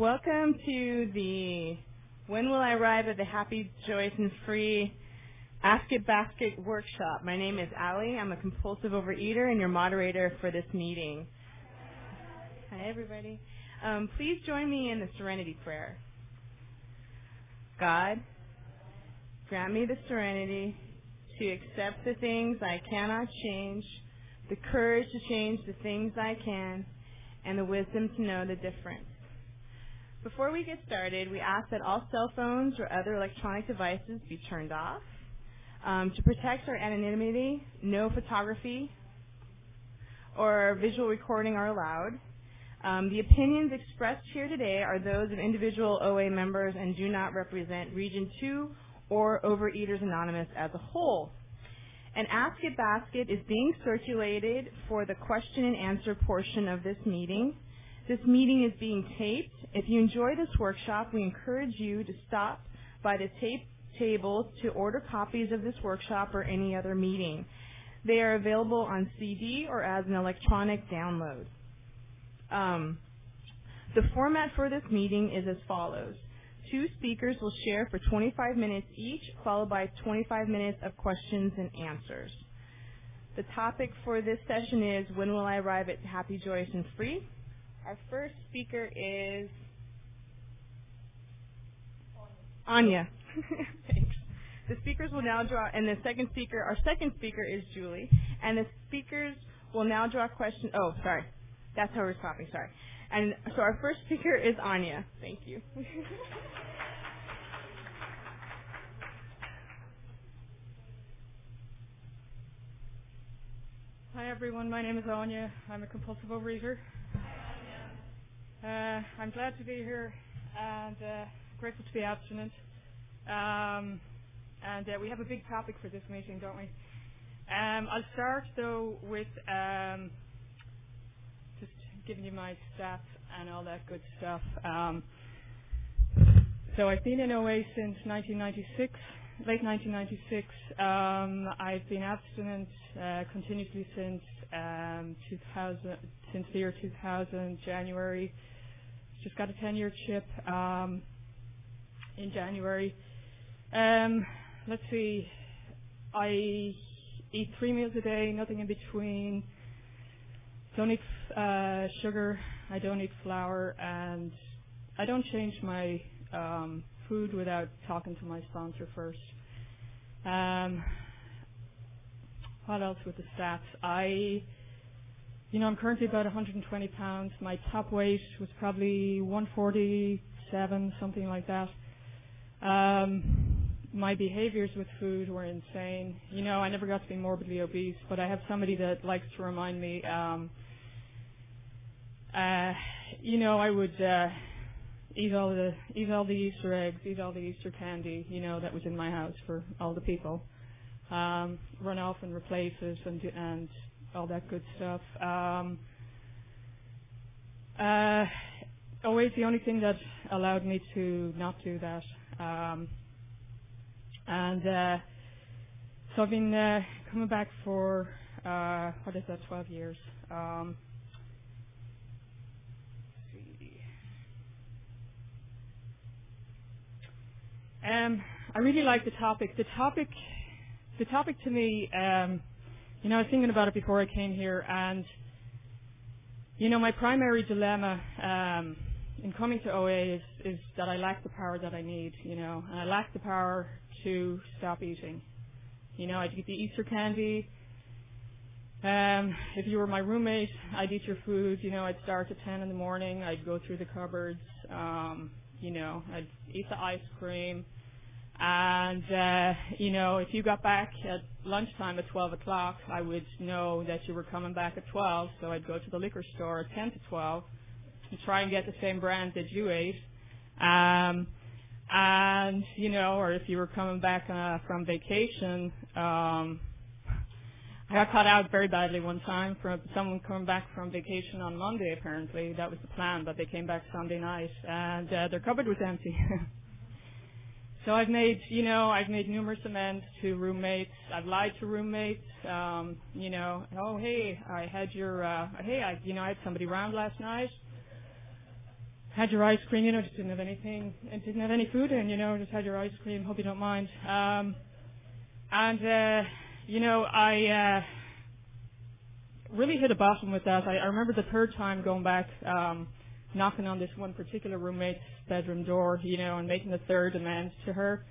Welcome to the When Will I Arrive at the Happy, Joyous, and Free Ask It Basket workshop. My name is Allie. I'm a compulsive overeater and your moderator for this meeting. Hi, everybody. Um, please join me in the serenity prayer. God, grant me the serenity to accept the things I cannot change, the courage to change the things I can, and the wisdom to know the difference. Before we get started, we ask that all cell phones or other electronic devices be turned off. Um, to protect our anonymity, no photography or visual recording are allowed. Um, the opinions expressed here today are those of individual OA members and do not represent Region 2 or Overeaters Anonymous as a whole. An Ask It basket is being circulated for the question and answer portion of this meeting. This meeting is being taped. If you enjoy this workshop, we encourage you to stop by the tape tables to order copies of this workshop or any other meeting. They are available on CD or as an electronic download. Um, the format for this meeting is as follows. Two speakers will share for 25 minutes each, followed by 25 minutes of questions and answers. The topic for this session is When Will I Arrive at Happy, Joyous, and Free? Our first speaker is Anya. Thanks. The speakers will now draw, and the second speaker, our second speaker is Julie, and the speakers will now draw questions. Oh, sorry. That's how we're stopping, sorry. And so our first speaker is Anya. Thank you. Hi everyone, my name is Anya. I'm a compulsive overeater. Uh, I'm glad to be here and uh, grateful to be abstinent. Um, and uh, we have a big topic for this meeting, don't we? Um, I'll start though with um, just giving you my stats and all that good stuff. Um, so I've been in OA since 1996, late 1996. Um, I've been abstinent uh, continuously since um, 2000, since the year 2000, January. Just got a 10-year chip um, in January. Um, let's see. I eat three meals a day, nothing in between. Don't eat uh, sugar. I don't eat flour, and I don't change my um, food without talking to my sponsor first. What else with the stats? You know, I'm currently about 120 pounds. My top weight was probably 147, something like that. Um, my behaviors with food were insane. You know, I never got to be morbidly obese, but I have somebody that likes to remind me. Um, uh, you know, I would uh, eat all the eat all the Easter eggs, eat all the Easter candy. You know, that was in my house for all the people. Um, run off and replace it and and all that good stuff. Um, uh, always the only thing that allowed me to not do that. Um, and uh, so I've been uh, coming back for uh, what is that, 12 years. Um, um, I really like the topic. The topic, the topic to me. Um, you know, I was thinking about it before I came here, and you know, my primary dilemma um, in coming to OA is, is that I lack the power that I need. You know, and I lack the power to stop eating. You know, I'd eat the Easter candy. Um, if you were my roommate, I'd eat your food. You know, I'd start at 10 in the morning. I'd go through the cupboards. Um, you know, I'd eat the ice cream. And, uh, you know, if you got back at lunchtime at 12 o'clock, I would know that you were coming back at 12, so I'd go to the liquor store at 10 to 12 and try and get the same brand that you ate. Um, and, you know, or if you were coming back uh, from vacation, um, I got caught out very badly one time from someone coming back from vacation on Monday, apparently. That was the plan, but they came back Sunday night, and uh, their cupboard was empty. So I've made, you know, I've made numerous amends to roommates. I've lied to roommates. Um, you know, oh hey, I had your, uh, hey, I, you know, I had somebody around last night. had your ice cream, you know, just didn't have anything, and didn't have any food in, you know, just had your ice cream. Hope you don't mind. Um, and uh, you know, I uh, really hit a bottom with that. I, I remember the third time going back, um, knocking on this one particular roommate's bedroom door, you know, and making the third amends to her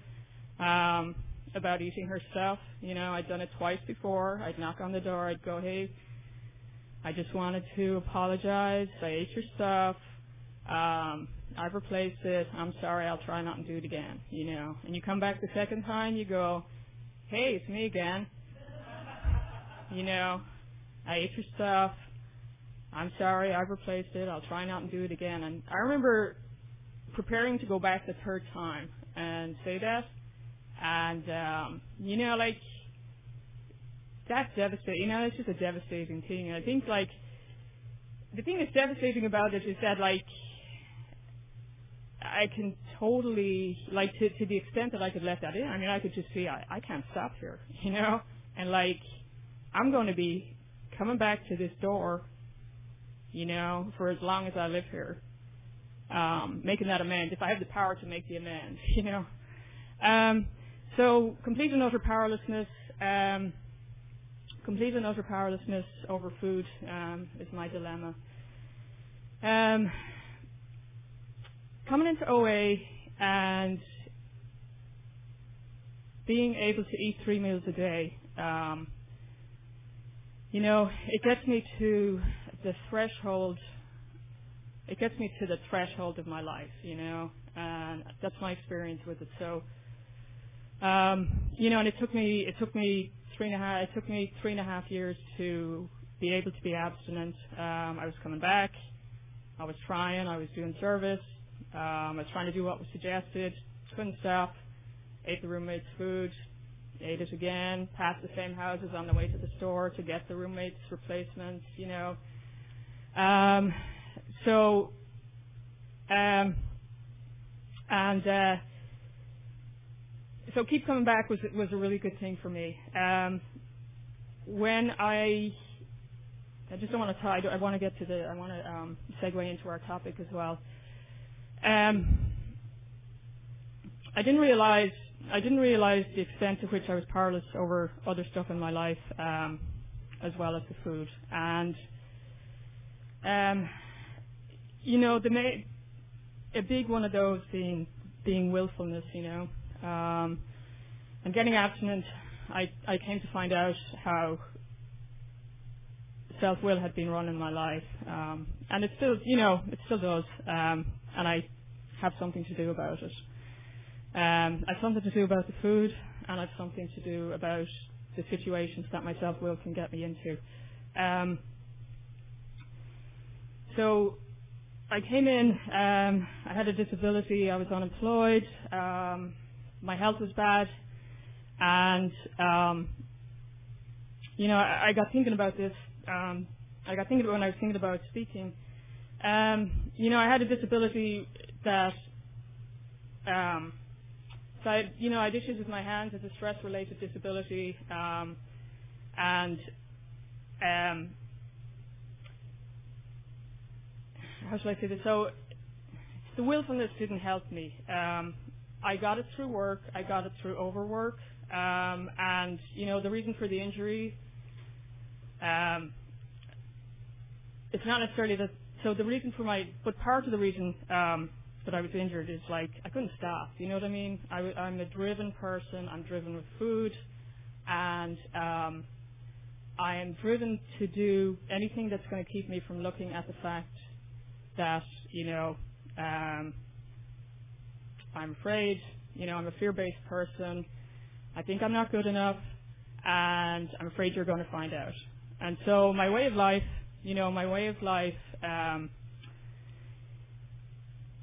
um, about eating her stuff. You know, I'd done it twice before. I'd knock on the door. I'd go, hey. I just wanted to apologize. I ate your stuff. Um, I've replaced it. I'm sorry. I'll try not to do it again. You know, and you come back the second time, you go, "Hey, it's me again." You know, I ate your stuff. I'm sorry. I've replaced it. I'll try not to do it again. And I remember preparing to go back the third time and say that, and um, you know, like that's devastating. You know, it's just a devastating thing. And I think like the thing that's devastating about it is that like I can totally like to to the extent that I could let that in. I mean, I could just see I I can't stop here, you know, and like I'm going to be coming back to this door, you know, for as long as I live here, um, making that amend if I have the power to make the amend, you know. Um, so complete and utter powerlessness. Um, complete and utter powerlessness over food um, is my dilemma. Um, coming into OA and being able to eat three meals a day, um, you know, it gets me to the threshold. It gets me to the threshold of my life, you know, and that's my experience with it. So, um, you know, and it took me it took me three and a half it took me three and a half years to be able to be abstinent. Um, I was coming back. I was trying. I was doing service. Um, I was trying to do what was suggested. Couldn't stop. Ate the roommate's food. Ate it again. Passed the same houses on the way to the store to get the roommate's replacements. You know. Um, so, um, and uh, so keep coming back was was a really good thing for me. Um, when I I just don't want to tie. I want to get to the. I want to um, segue into our topic as well. Um, I didn't realize I didn't realize the extent to which I was powerless over other stuff in my life, um, as well as the food. And um, you know, the ma- a big one of those being being willfulness. You know, um, and getting abstinent, I I came to find out how self will had been running my life, um, and it still, you know, it still does. Um, and I have something to do about it. Um, I've something to do about the food, and I've something to do about the situations that my self will can get me into. Um, so I came in, um, I had a disability, I was unemployed, um, my health was bad, and um, you know, I, I got thinking about this. Um, I got thinking when I was thinking about speaking. Um, you know, I had a disability that, um, so I, you know, I had issues with my hands. It's a stress-related disability, um, and um, how should I say this? So the willfulness didn't help me. Um, I got it through work. I got it through overwork, um, and you know, the reason for the injury. Um, it's not necessarily that so the reason for my, but part of the reason um, that I was injured is like I couldn't stop. You know what I mean? I, am a driven person. I'm driven with food, and um, I am driven to do anything that's going to keep me from looking at the fact that you know um, I'm afraid. You know, I'm a fear-based person. I think I'm not good enough, and I'm afraid you're going to find out. And so my way of life, you know, my way of life um,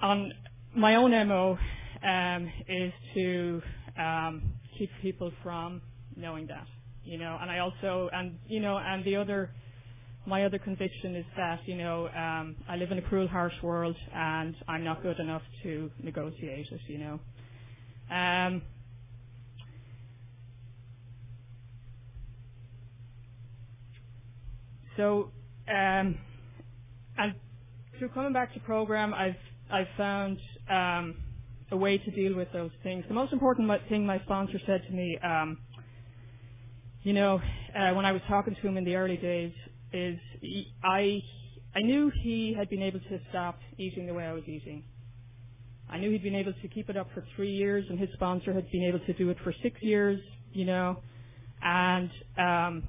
on my own MO um, is to um, keep people from knowing that, you know, and I also, and you know, and the other, my other conviction is that, you know, um, I live in a cruel, harsh world, and I'm not good enough to negotiate it, you know. Um, so, um, and through coming back to program, I've I've found um, a way to deal with those things. The most important thing my sponsor said to me, um, you know, uh, when I was talking to him in the early days, is I I knew he had been able to stop eating the way I was eating. I knew he'd been able to keep it up for three years, and his sponsor had been able to do it for six years, you know. And um,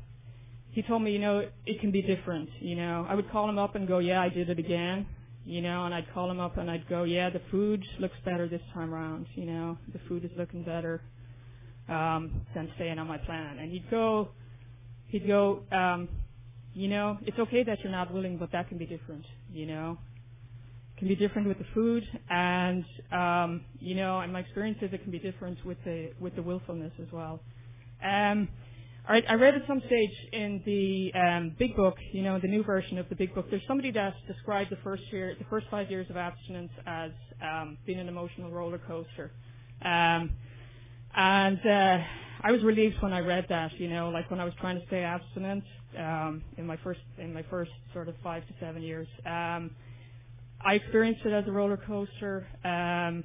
he told me, you know, it can be different, you know. I would call him up and go, yeah, I did it again, you know, and I'd call him up and I'd go, yeah, the food looks better this time around, you know, the food is looking better um, than staying on my plan. And he'd go, he'd go, um, you know, it's okay that you're not willing, but that can be different, you know. It can be different with the food, and um, you know, and my experience is it can be different with the with the willfulness as well. Um, I read at some stage in the um, Big Book, you know, the new version of the Big Book, there's somebody that described the first year, the first five years of abstinence as um, being an emotional roller coaster. Um, and uh, I was relieved when I read that, you know, like when I was trying to stay abstinent um, in my first in my first sort of five to seven years. Um, I experienced it as a roller coaster. Um,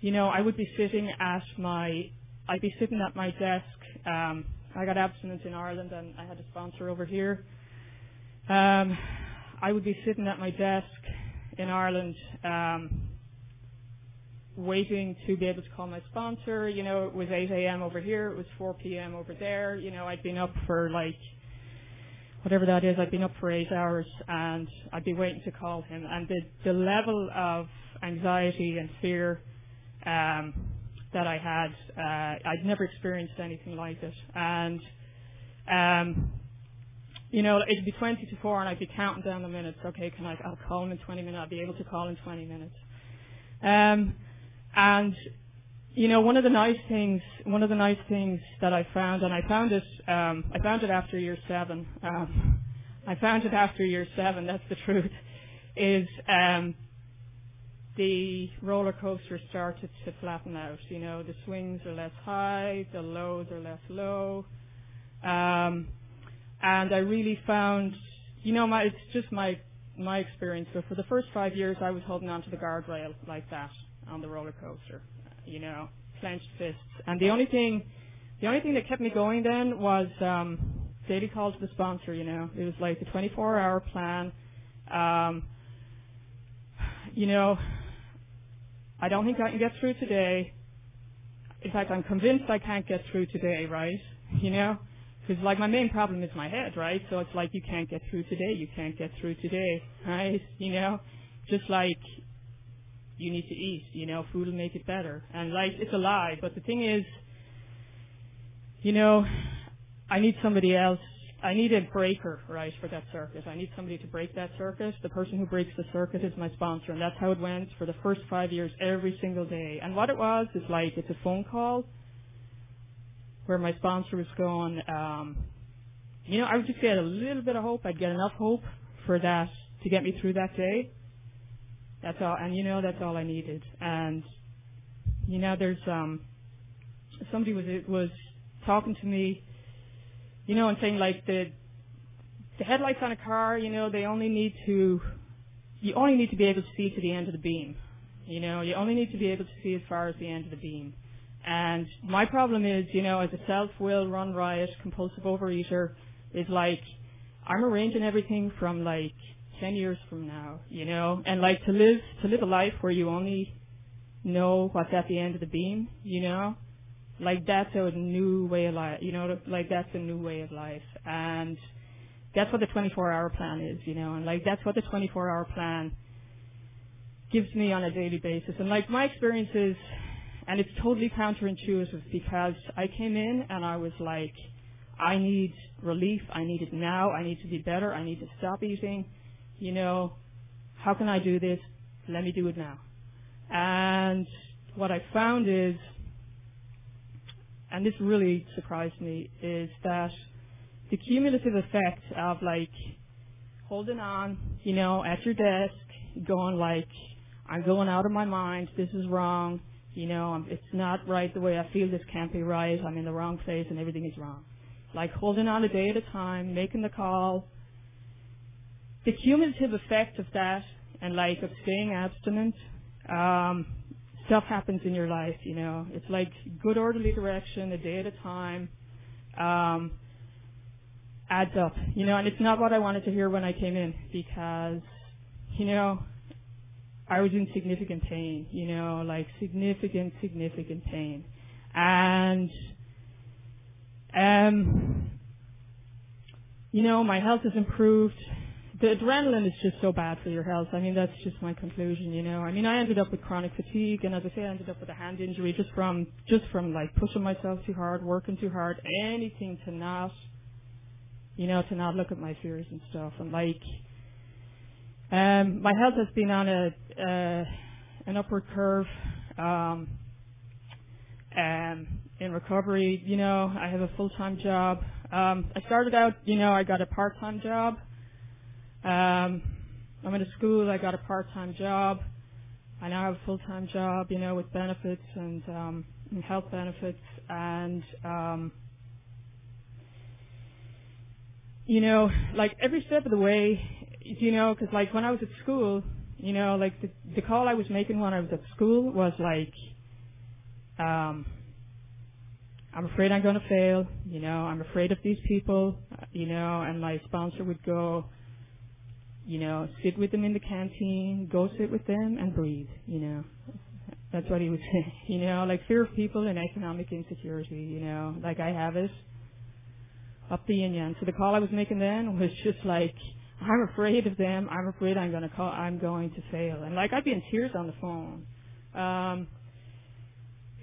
you know, I would be sitting at my I'd be sitting at my desk. Um, I got abstinence in Ireland, and I had a sponsor over here. Um, I would be sitting at my desk in Ireland, um, waiting to be able to call my sponsor. You know, it was 8 a.m. over here, it was 4 p.m. over there. You know, I'd been up for like whatever that is, I'd been up for eight hours and I'd be waiting to call him. And the, the level of anxiety and fear um, that I had, uh, I'd never experienced anything like it. And, um, you know, it'd be 20 to 4 and I'd be counting down the minutes. Okay, can I, I'll call him in 20 minutes. I'll be able to call in 20 minutes. Um, and you know, one of the nice things, one of the nice things that I found, and I found it, um, I found it after year seven. Um, I found it after year seven. That's the truth. Is um, the roller coaster started to flatten out. You know, the swings are less high, the lows are less low, um, and I really found, you know, my it's just my my experience. So for the first five years, I was holding onto the guardrail like that on the roller coaster you know, clenched fists. And the only thing, the only thing that kept me going then was um, daily calls to the sponsor. You know, it was like a 24-hour plan. Um, you know, I don't think I can get through today. In fact, I'm convinced I can't get through today, right? You know, because like my main problem is my head, right? So it's like you can't get through today, you can't get through today, right? You know, just like you need to eat. You know, food will make it better. And like, it's a lie. But the thing is, you know, I need somebody else. I need a breaker, right, for that circuit. I need somebody to break that circuit. The person who breaks the circuit is my sponsor, and that's how it went for the first five years, every single day. And what it was is like, it's a phone call where my sponsor was going, um, you know, I would just get a little bit of hope. I'd get enough hope for that to get me through that day. That's all, and you know that's all I needed. And you know, there's um, somebody was was talking to me, you know, and saying like the the headlights on a car, you know, they only need to you only need to be able to see to the end of the beam. You know, you only need to be able to see as far as the end of the beam. And my problem is, you know, as a self-will, run riot, compulsive overeater, is like I'm arranging everything from like 10 years from now, you know, and like to live, to live a life where you only know what's at the end of the beam, you know, like that's a new way of life, you know, like that's a new way of life. And that's what the 24 hour plan is, you know, and like that's what the 24 hour plan gives me on a daily basis. And like my experience is, and it's totally counterintuitive because I came in and I was like, I need relief. I need it now. I need to be better. I need to stop eating you know, how can I do this? Let me do it now. And what I found is, and this really surprised me, is that the cumulative effect of like holding on, you know, at your desk, going like, I'm going out of my mind, this is wrong, you know, it's not right the way I feel, this can't be right, I'm in the wrong place and everything is wrong. Like holding on a day at a time, making the call, the cumulative effect of that and like of staying abstinent. Um, stuff happens in your life, you know. It's like good orderly direction, a day at a time. Um, adds up, you know, and it's not what I wanted to hear when I came in because, you know, I was in significant pain, you know, like significant, significant pain. And, um, you know, my health has improved. The adrenaline is just so bad for your health. I mean, that's just my conclusion, you know. I mean, I ended up with chronic fatigue, and as I say, I ended up with a hand injury just from, just from like pushing myself too hard, working too hard, anything to not, you know, to not look at my fears and stuff. And like, um, my health has been on a, uh, an upward curve. Um, um, in recovery, you know, I have a full-time job. Um, I started out, you know, I got a part-time job. Um, I'm in a school. I got a part-time job. I now have a full-time job, you know, with benefits and, um, and health benefits, and um, you know, like every step of the way, you know, because like when I was at school, you know, like the, the call I was making when I was at school was like, um, I'm afraid I'm going to fail. You know, I'm afraid of these people. You know, and my sponsor would go, you know, sit with them in the canteen, go sit with them and breathe. You know, that's what he would say. You know, like fear of people and economic insecurity. You know, like I have it up the yin yang. So the call I was making then was just like, I'm afraid of them. I'm afraid I'm going to call. I'm going to fail. And like I'd be in tears on the phone. Um,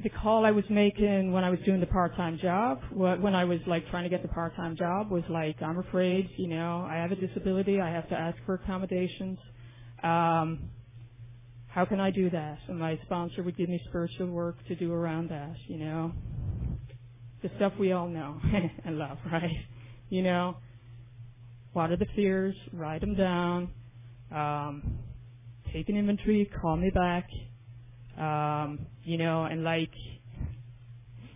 the call I was making when I was doing the part-time job, when I was like trying to get the part-time job, was like, I'm afraid, you know, I have a disability, I have to ask for accommodations. Um, how can I do that? And my sponsor would give me spiritual work to do around that, you know. The stuff we all know and love, right? You know, what are the fears? Write them down. Um, take an inventory. Call me back. Um, you know, and like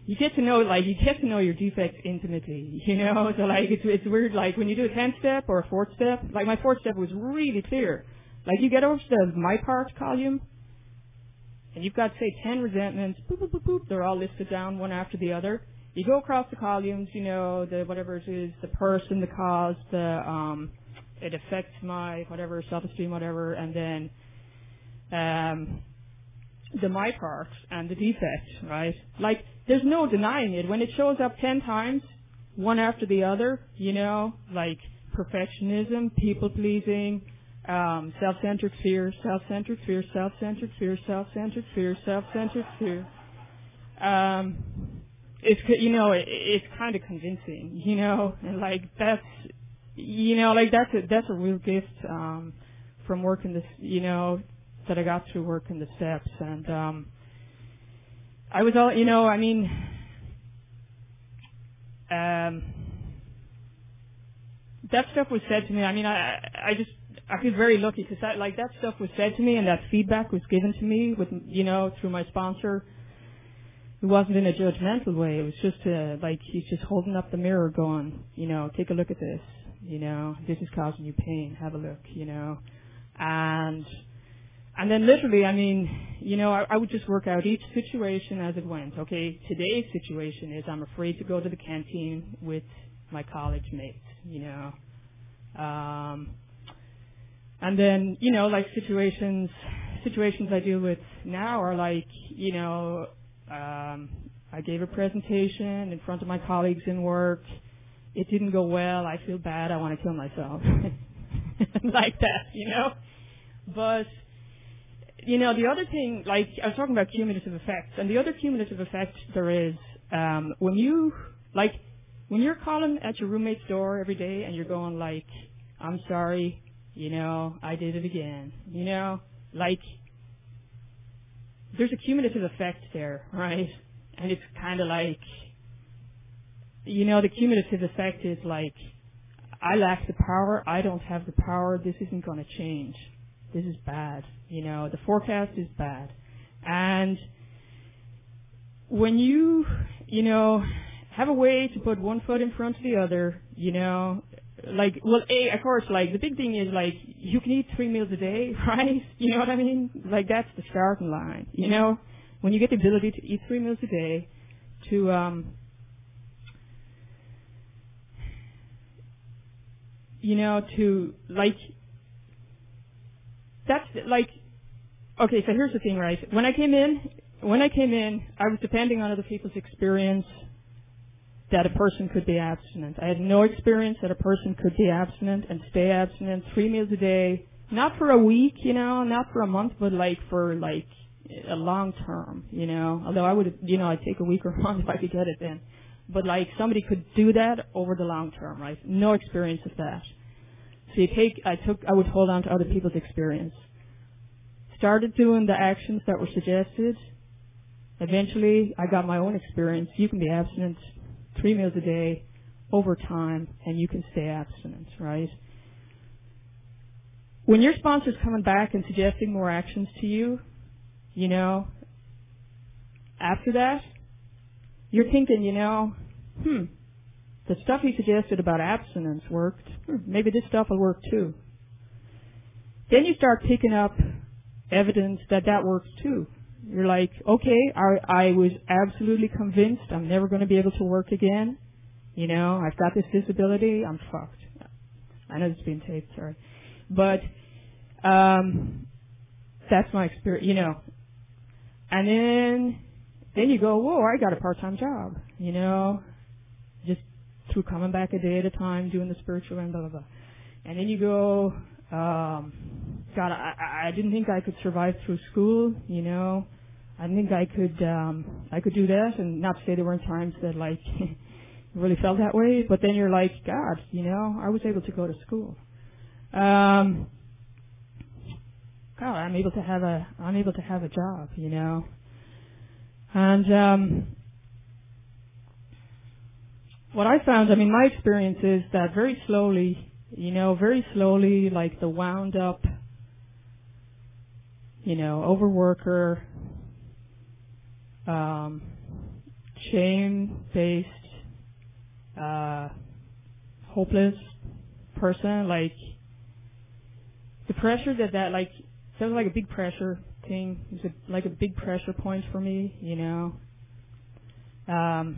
you get to know like you get to know your defects intimately, you know. So like it's it's weird like when you do a ten step or a fourth step, like my fourth step was really clear. Like you get over to the my part column and you've got say ten resentments, boop boop boop boop, they're all listed down one after the other. You go across the columns, you know, the whatever it is, the person, the cause, the um it affects my whatever, self esteem, whatever, and then um the my part and the defects, right? Like, there's no denying it. When it shows up ten times, one after the other, you know, like perfectionism, people pleasing, um, self-centered fear, self-centered fear, self-centered fear, self-centered fear, self-centered fear. Um, it's you know it, it's kind of convincing, you know, and like that's you know like that's a that's a real gift um, from working this, you know, that I got through working the steps. And um, I was all, you know, I mean, um, that stuff was said to me. I mean, I I just I feel very lucky because that like that stuff was said to me and that feedback was given to me with you know through my sponsor. It wasn't in a judgmental way. It was just a, like he's just holding up the mirror, going, you know, take a look at this. You know, this is causing you pain. Have a look. You know, and and then literally, I mean, you know, I, I would just work out each situation as it went. Okay, today's situation is I'm afraid to go to the canteen with my college mates, you know. Um, and then, you know, like situations, situations I deal with now are like, you know, um, I gave a presentation in front of my colleagues in work. It didn't go well. I feel bad. I want to kill myself. like that, you know. But you know, the other thing, like I was talking about cumulative effects, and the other cumulative effect there is um, when you, like, when you're calling at your roommate's door every day and you're going like, "I'm sorry, you know, I did it again," you know, like, there's a cumulative effect there, right? And it's kind of like, you know, the cumulative effect is like, I lack the power, I don't have the power, this isn't going to change this is bad. You know, the forecast is bad. And when you, you know, have a way to put one foot in front of the other, you know, like, well, a, of course, like the big thing is like you can eat three meals a day, right? You know what I mean? Like that's the starting line. You know, when you get the ability to eat three meals a day, to um, you know, to like that's like okay. So here's the thing, right? When I came in, when I came in, I was depending on other people's experience that a person could be abstinent. I had no experience that a person could be abstinent and stay abstinent three meals a day, not for a week, you know, not for a month, but like for like a long term, you know. Although I would, you know, I'd take a week or a month if I could get it then. But like somebody could do that over the long term, right? No experience of that. So you take, I took, I would hold on to other people's experience. Started doing the actions that were suggested. Eventually, I got my own experience. You can be abstinent three meals a day over time, and you can stay abstinent, right? When your sponsor's coming back and suggesting more actions to you, you know, after that, you're thinking, you know, hmm, the stuff he suggested about abstinence worked. Hmm, maybe this stuff will work too. Then you start picking up evidence that that works too. You're like, okay, I, I was absolutely convinced I'm never going to be able to work again. You know, I've got this disability. I'm fucked. I know it's being taped, sorry. But, um, that's my experience, you know. And then, then you go, whoa, I got a part-time job, you know, just through coming back a day at a time, doing the spiritual and blah, blah, blah. And then you go, um, God, I, I didn't think I could survive through school, you know. I didn't think I could um I could do that and not to say there weren't times that like really felt that way, but then you're like, God, you know, I was able to go to school. Um God, I'm able to have a I'm able to have a job, you know. And um what I found, I mean my experience is that very slowly, you know, very slowly like the wound up you know, overworker, um, shame-based, uh, hopeless person, like the pressure that that like was like a big pressure thing. It a, like a big pressure point for me, you know. Um,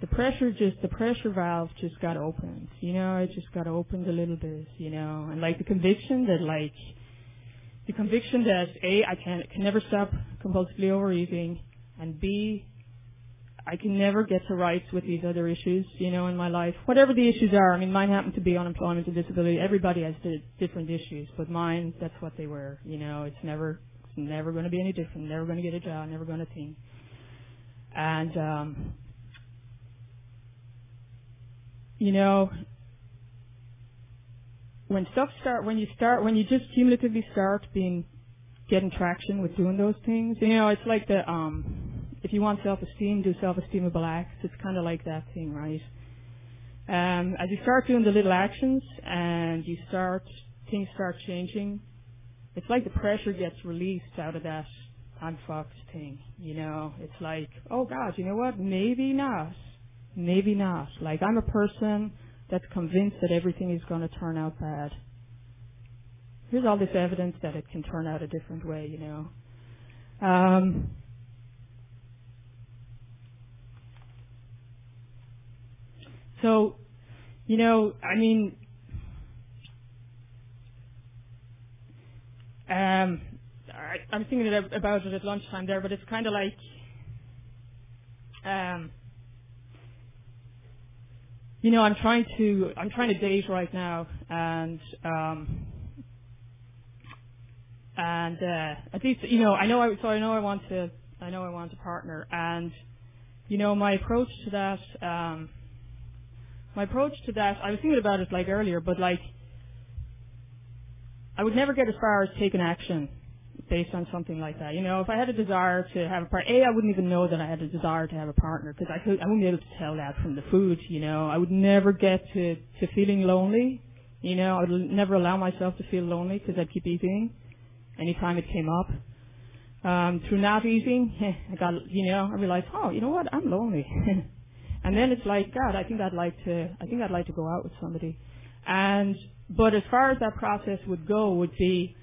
the pressure just the pressure valve just got opened, you know. It just got opened a little bit, you know, and like the conviction that like the conviction that A, I can, can never stop compulsively overeating, and B, I can never get to rights with these other issues, you know, in my life. Whatever the issues are, I mean, mine happen to be unemployment and disability. Everybody has different issues, but mine, that's what they were, you know. It's never, it's never going to be any different. Never going to get a job. Never going to think. And, um, you know, when stuff start when you start when you just cumulatively start being getting traction with doing those things, you know, it's like the um if you want self esteem, do self esteemable acts. It's kinda like that thing, right? Um as you start doing the little actions and you start things start changing, it's like the pressure gets released out of that I'm thing, you know. It's like, oh God, you know what? Maybe not. Maybe not. Like I'm a person that's convinced that everything is going to turn out bad. Here's all this evidence that it can turn out a different way, you know. Um, so, you know, I mean, um, I, I'm thinking about it at lunchtime there, but it's kind of like, um, you know, I'm trying to I'm trying to date right now, and um, and uh, at least you know I know I so I know I want to I know I want a partner, and you know my approach to that um, my approach to that I was thinking about it like earlier, but like I would never get as far as taking action based on something like that. You know, if I had a desire to have a partner, A, I wouldn't even know that I had a desire to have a partner because I could, I wouldn't be able to tell that from the food. You know, I would never get to to feeling lonely. You know, I would never allow myself to feel lonely because I'd keep eating anytime it came up. Um, through not eating, I got, you know, I realized, oh, you know what, I'm lonely. And then it's like, God, I think I'd like to, I think I'd like to go out with somebody. And, but as far as that process would go would be,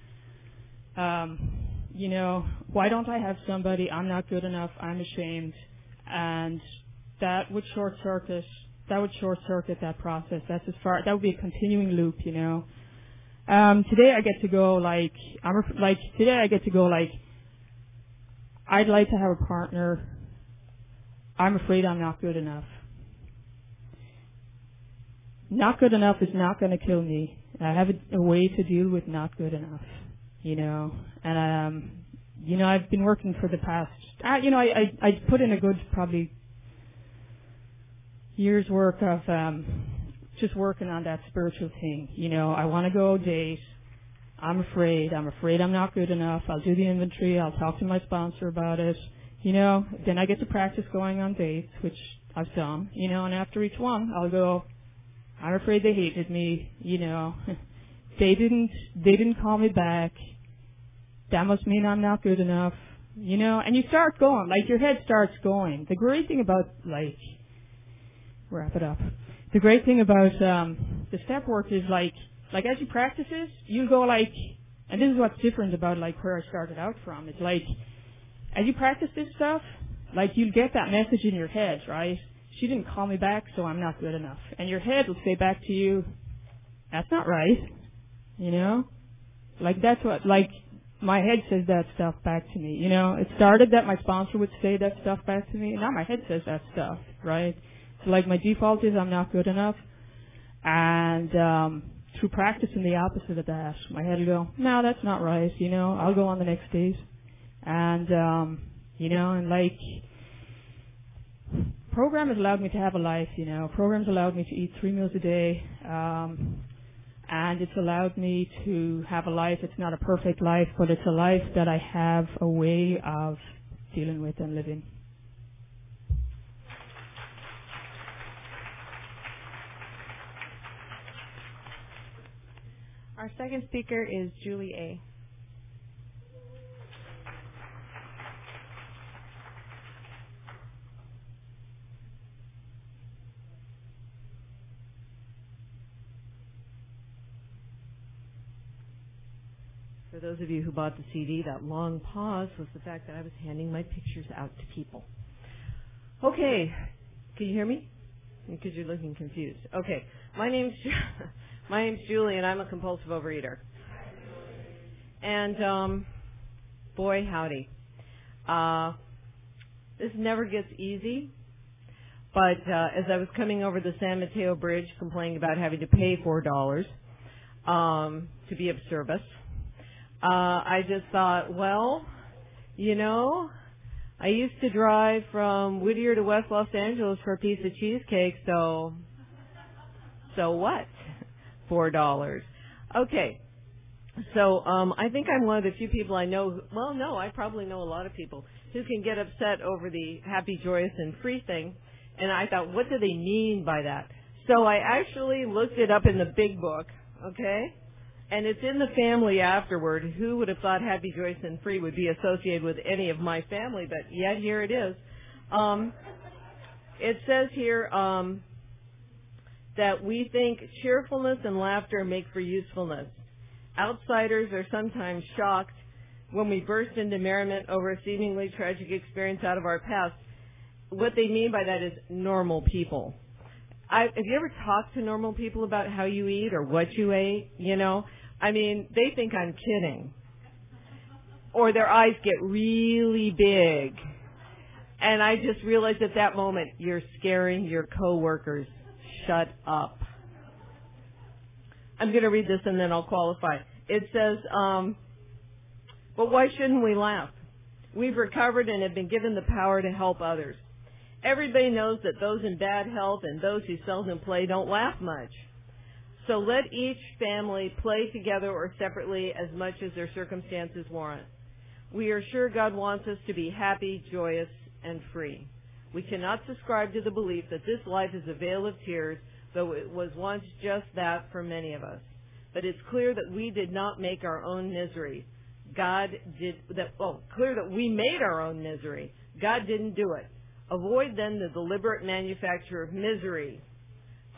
um, you know, why don't I have somebody? I'm not good enough. I'm ashamed. And that would short circuit, that would short circuit that process. That's as far, that would be a continuing loop, you know. Um, today I get to go like, I'm, like, today I get to go like, I'd like to have a partner. I'm afraid I'm not good enough. Not good enough is not going to kill me. I have a, a, way to deal with not good enough, you know. And um, you know, I've been working for the past. Uh, you know, I, I I put in a good probably years work of um, just working on that spiritual thing. You know, I want to go date. I'm afraid. I'm afraid I'm not good enough. I'll do the inventory. I'll talk to my sponsor about it. You know, then I get to practice going on dates, which I've done. You know, and after each one, I'll go. I'm afraid they hated me. You know, they didn't. They didn't call me back. That must mean I'm not good enough. You know, and you start going. Like your head starts going. The great thing about like, wrap it up. The great thing about um, the step work is like like as you practice this, you go like, and this is what's different about like where I started out from. It's like, as you practice this stuff, like you'll get that message in your head, right? She didn't call me back, so I'm not good enough. And your head will say back to you, that's not right. You know? Like that's what, like, my head says that stuff back to me. You know, it started that my sponsor would say that stuff back to me. Now my head says that stuff, right? So like my default is I'm not good enough. And, um, through practicing the opposite of that, my head will go, no, that's not right, you know, I'll go on the next days. And, um, you know, and like, program has allowed me to have a life, you know, programs allowed me to eat three meals a day, um, and it's allowed me to have a life. It's not a perfect life, but it's a life that I have a way of dealing with and living. Our second speaker is Julie A. those of you who bought the CD, that long pause was the fact that I was handing my pictures out to people. Okay, can you hear me? Because you're looking confused. Okay, my name's My name's Julie, and I'm a compulsive overeater. And um, boy, howdy, uh, this never gets easy. But uh, as I was coming over the San Mateo Bridge, complaining about having to pay four dollars um, to be of service, uh, I just thought, well, you know, I used to drive from Whittier to West Los Angeles for a piece of cheesecake, so so what? four dollars. Okay. So um, I think I'm one of the few people I know. Well, no, I probably know a lot of people who can get upset over the happy, joyous, and free thing. And I thought, what do they mean by that? So I actually looked it up in the big book. Okay. And it's in the family afterward. Who would have thought happy, joyous, and free would be associated with any of my family? But yet here it is. Um, it says here. Um, that we think cheerfulness and laughter make for usefulness. Outsiders are sometimes shocked when we burst into merriment over a seemingly tragic experience out of our past. What they mean by that is normal people. I, have you ever talked to normal people about how you eat or what you ate? You know, I mean, they think I'm kidding. Or their eyes get really big. And I just realized at that moment, you're scaring your coworkers shut up. I'm going to read this and then I'll qualify. It says, um, but why shouldn't we laugh? We've recovered and have been given the power to help others. Everybody knows that those in bad health and those who seldom play don't laugh much. So let each family play together or separately as much as their circumstances warrant. We are sure God wants us to be happy, joyous, and free. We cannot subscribe to the belief that this life is a vale of tears, though it was once just that for many of us. But it's clear that we did not make our own misery. God did that. Oh, clear that we made our own misery. God didn't do it. Avoid then the deliberate manufacture of misery.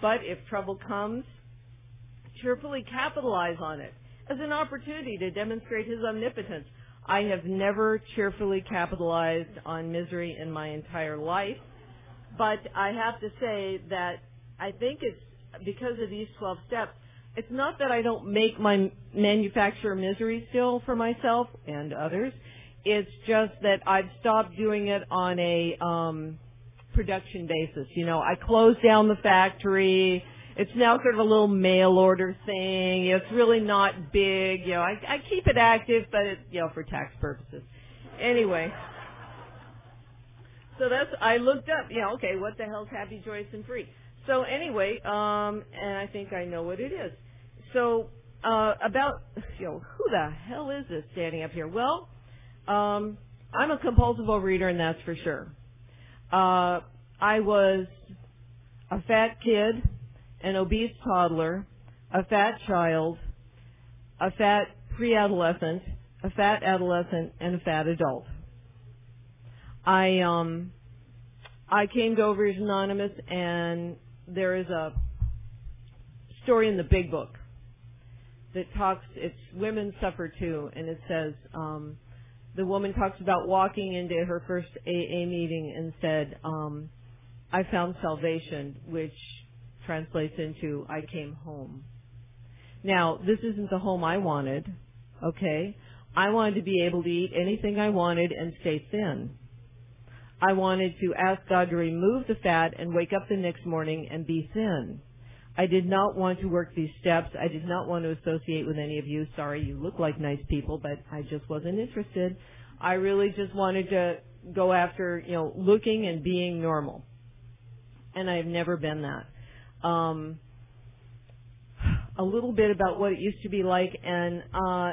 But if trouble comes, cheerfully capitalize on it as an opportunity to demonstrate his omnipotence. I have never cheerfully capitalized on misery in my entire life, but I have to say that I think it's because of these 12 steps. It's not that I don't make my manufacture misery still for myself and others. It's just that I've stopped doing it on a um, production basis. You know, I closed down the factory. It's now sort of a little mail order thing. It's really not big. You know, I, I keep it active, but it, you know, for tax purposes. Anyway, so that's I looked up. You know, okay, what the hell's happy, joyous, and free? So anyway, um, and I think I know what it is. So uh, about you know who the hell is this standing up here? Well, um, I'm a compulsive overeater, and that's for sure. Uh, I was a fat kid an obese toddler, a fat child, a fat pre-adolescent, a fat adolescent, and a fat adult. I um I came to Overeaters Anonymous, and there is a story in the Big Book that talks. It's women suffer too, and it says um, the woman talks about walking into her first AA meeting and said, um, "I found salvation," which translates into I came home. Now, this isn't the home I wanted, okay? I wanted to be able to eat anything I wanted and stay thin. I wanted to ask God to remove the fat and wake up the next morning and be thin. I did not want to work these steps. I did not want to associate with any of you. Sorry, you look like nice people, but I just wasn't interested. I really just wanted to go after, you know, looking and being normal. And I've never been that um, a little bit about what it used to be like, and uh,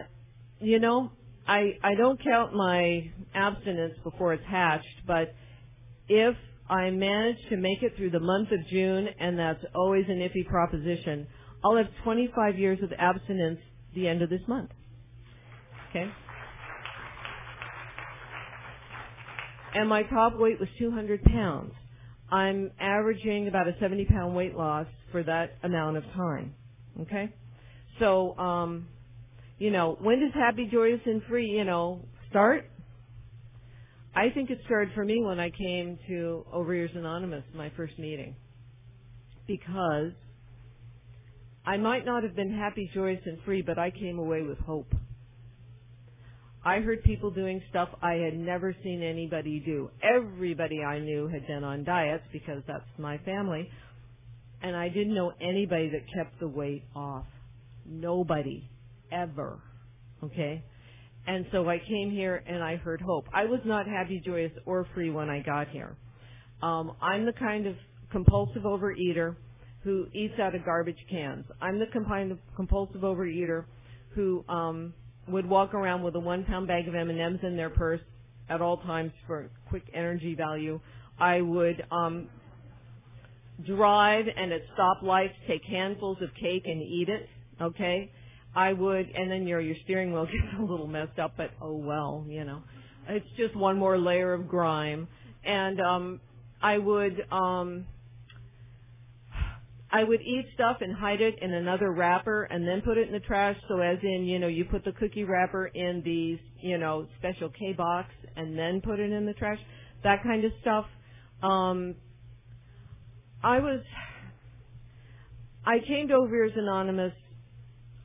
you know, I I don't count my abstinence before it's hatched, but if I managed to make it through the month of June, and that's always an iffy proposition, I'll have 25 years of abstinence the end of this month. Okay. And my top weight was 200 pounds. I'm averaging about a 70 pound weight loss for that amount of time. Okay? So, um, you know, when does happy, joyous, and free, you know, start? I think it started for me when I came to Overeaters Anonymous, my first meeting. Because I might not have been happy, joyous, and free, but I came away with hope. I heard people doing stuff I had never seen anybody do. Everybody I knew had been on diets because that's my family. And I didn't know anybody that kept the weight off. Nobody. Ever. Okay? And so I came here and I heard hope. I was not happy, joyous, or free when I got here. Um, I'm the kind of compulsive overeater who eats out of garbage cans. I'm the kind of compulsive overeater who um, would walk around with a one pound bag of M&Ms in their purse at all times for quick energy value. I would um, drive and at stoplights take handfuls of cake and eat it. Okay, I would, and then your your steering wheel gets a little messed up, but oh well, you know, it's just one more layer of grime. And um, I would um, I would eat stuff and hide it in another wrapper and then put it in the trash. So as in, you know, you put the cookie wrapper in the, you know, special K box and then put it in the trash. That kind of stuff. Um, I was, I came to Overeaters Anonymous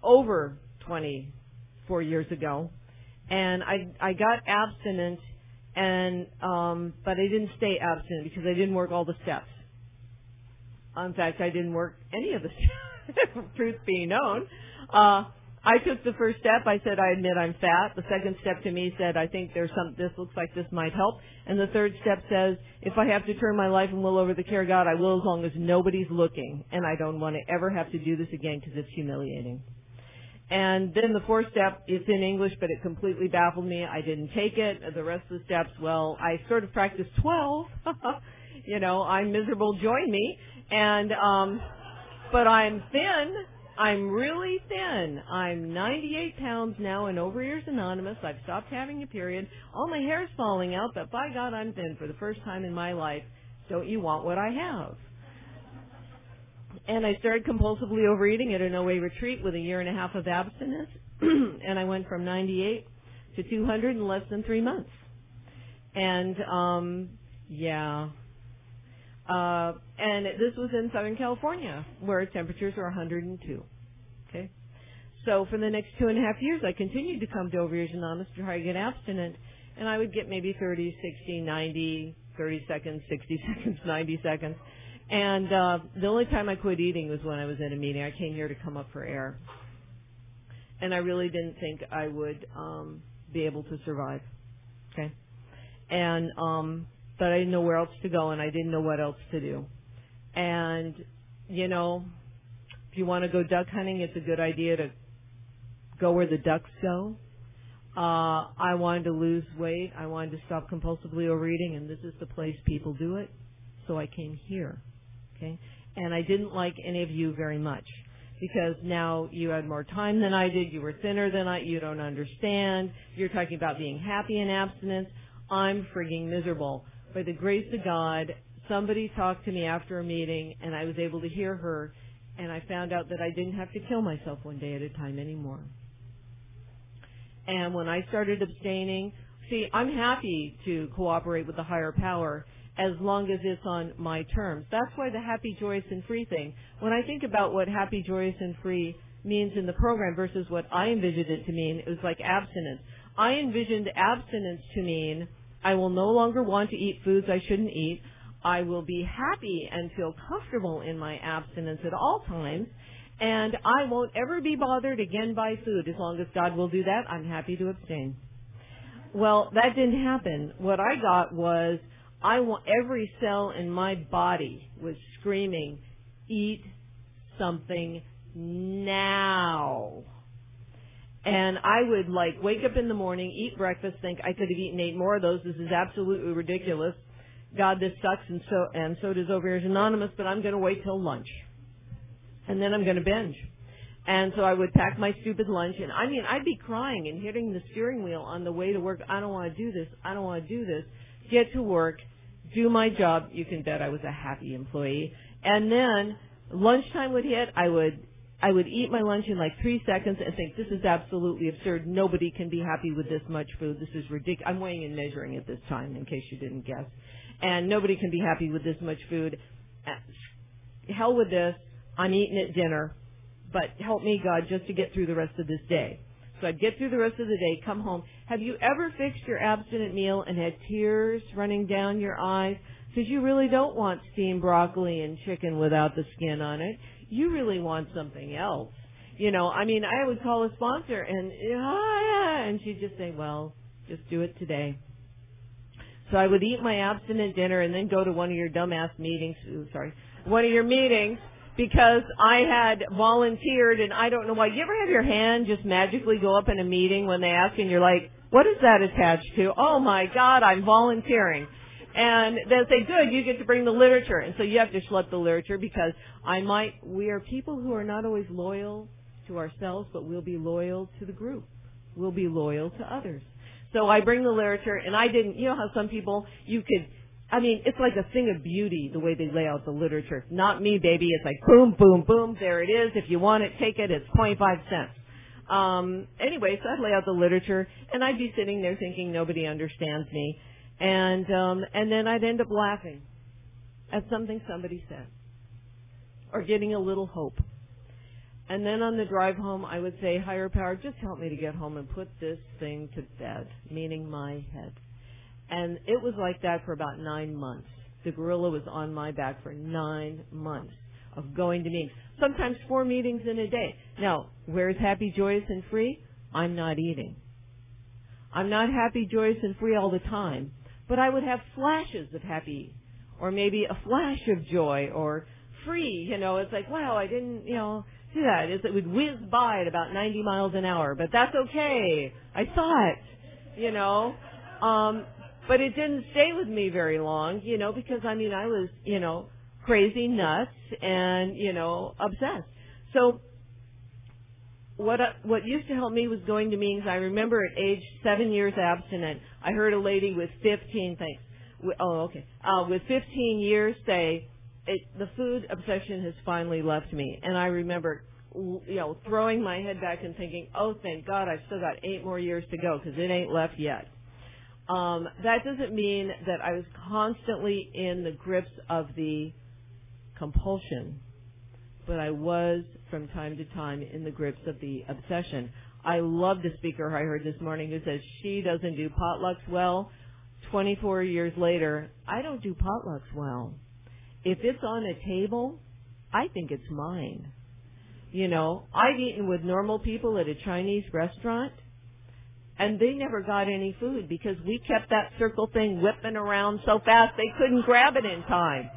over 24 years ago, and I I got abstinent, and um, but I didn't stay abstinent because I didn't work all the steps. In fact, I didn't work any of the steps. truth being known. Uh, I took the first step. I said, I admit I'm fat. The second step to me said, I think there's some, this looks like this might help. And the third step says, if I have to turn my life and will over the care of God, I will as long as nobody's looking. And I don't want to ever have to do this again because it's humiliating. And then the fourth step, it's in English, but it completely baffled me. I didn't take it. The rest of the steps, well, I sort of practiced 12. you know, I'm miserable, join me and um but I'm thin I'm really thin. I'm 98 pounds now in Overeaters Anonymous. I've stopped having a period. All my hair's falling out, but by God, I'm thin for the first time in my life. Don't you want what I have? And I started compulsively overeating at an OA retreat with a year and a half of abstinence. and I went from 98 to 200 in less than three months. And, um, yeah. Uh, and this was in Southern California, where temperatures are 102. Okay? So for the next two and a half years, I continued to come to Overeaters Anonymous to try to get abstinent, and I would get maybe 30, 60, 90, 30 seconds, 60 seconds, 90 seconds. And uh, the only time I quit eating was when I was in a meeting. I came here to come up for air, and I really didn't think I would um, be able to survive. Okay, and um, but I didn't know where else to go, and I didn't know what else to do. And you know, if you want to go duck hunting, it's a good idea to go where the ducks go. Uh, I wanted to lose weight. I wanted to stop compulsively overeating, and this is the place people do it. So I came here. Okay? And I didn't like any of you very much because now you had more time than I did. You were thinner than I. You don't understand. You're talking about being happy in abstinence. I'm frigging miserable. By the grace of God, somebody talked to me after a meeting, and I was able to hear her, and I found out that I didn't have to kill myself one day at a time anymore. And when I started abstaining, see, I'm happy to cooperate with the higher power as long as it's on my terms. That's why the happy, joyous, and free thing. When I think about what happy, joyous, and free means in the program versus what I envisioned it to mean, it was like abstinence. I envisioned abstinence to mean I will no longer want to eat foods I shouldn't eat. I will be happy and feel comfortable in my abstinence at all times. And I won't ever be bothered again by food. As long as God will do that, I'm happy to abstain. Well, that didn't happen. What I got was I want every cell in my body was screaming, eat something now. And I would like wake up in the morning, eat breakfast, think I could have eaten eight more of those. This is absolutely ridiculous. God, this sucks, and so and so does Overeaters Anonymous. But I'm going to wait till lunch, and then I'm going to binge. And so I would pack my stupid lunch, and I mean, I'd be crying and hitting the steering wheel on the way to work. I don't want to do this. I don't want to do this get to work, do my job. You can bet I was a happy employee. And then lunchtime would hit. I would I would eat my lunch in like three seconds and think this is absolutely absurd. Nobody can be happy with this much food. This is ridiculous. I'm weighing and measuring at this time, in case you didn't guess. And nobody can be happy with this much food. Uh, hell with this. I'm eating at dinner, but help me God just to get through the rest of this day. So I'd get through the rest of the day, come home. Have you ever fixed your abstinent meal and had tears running down your eyes? Because you really don't want steamed broccoli and chicken without the skin on it. You really want something else. You know, I mean, I would call a sponsor and, yeah, and she'd just say, well, just do it today. So I would eat my abstinent dinner and then go to one of your dumbass meetings, sorry, one of your meetings because I had volunteered and I don't know why. You ever have your hand just magically go up in a meeting when they ask and you're like, what is that attached to? Oh my God, I'm volunteering. And they'll say, good, you get to bring the literature. And so you have to schlep the literature because I might, we are people who are not always loyal to ourselves, but we'll be loyal to the group. We'll be loyal to others. So I bring the literature and I didn't, you know how some people, you could I mean, it's like a thing of beauty the way they lay out the literature. Not me, baby. It's like boom, boom, boom. There it is. If you want it, take it. It's 25 cents. Um, anyway, so I'd lay out the literature and I'd be sitting there thinking nobody understands me. And, um, and then I'd end up laughing at something somebody said or getting a little hope. And then on the drive home, I would say, higher power, just help me to get home and put this thing to bed, meaning my head. And it was like that for about nine months. The gorilla was on my back for nine months of going to meetings. Sometimes four meetings in a day. Now, where's happy, joyous, and free? I'm not eating. I'm not happy, joyous, and free all the time, but I would have flashes of happy, or maybe a flash of joy, or free. You know, it's like, wow, I didn't, you know, do that. It would whiz by at about 90 miles an hour, but that's okay. I saw it. You know, um, but it didn't stay with me very long, you know, because I mean I was, you know, crazy nuts and, you know, obsessed. So what uh, what used to help me was going to meetings. I remember at age seven years abstinent, I heard a lady with 15 thanks. Oh, okay. Uh, with 15 years say, it, the food obsession has finally left me, and I remember you know, throwing my head back and thinking, oh, thank God, I've still got eight more years to go because it ain't left yet. Um, that doesn't mean that I was constantly in the grips of the compulsion, but I was from time to time in the grips of the obsession. I love the speaker I heard this morning who says she doesn't do potlucks well. 24 years later, I don't do potlucks well. If it's on a table, I think it's mine. You know, I've eaten with normal people at a Chinese restaurant and they never got any food because we kept that circle thing whipping around so fast they couldn't grab it in time.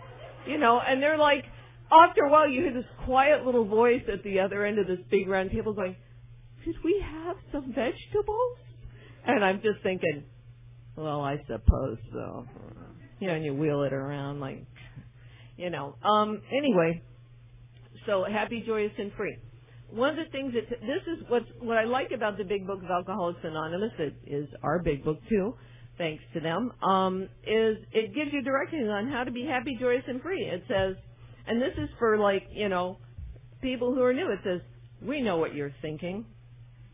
You know, and they're like, after a while you hear this quiet little voice at the other end of this big round table going, could we have some vegetables? And I'm just thinking, well, I suppose so. You know, and you wheel it around like, you know. Um, anyway, so happy, joyous, and free. One of the things that this is what what I like about the Big Book of Alcoholics Anonymous it is our big book too, thanks to them. Um, is it gives you directions on how to be happy, joyous, and free. It says, and this is for like you know people who are new. It says, we know what you're thinking.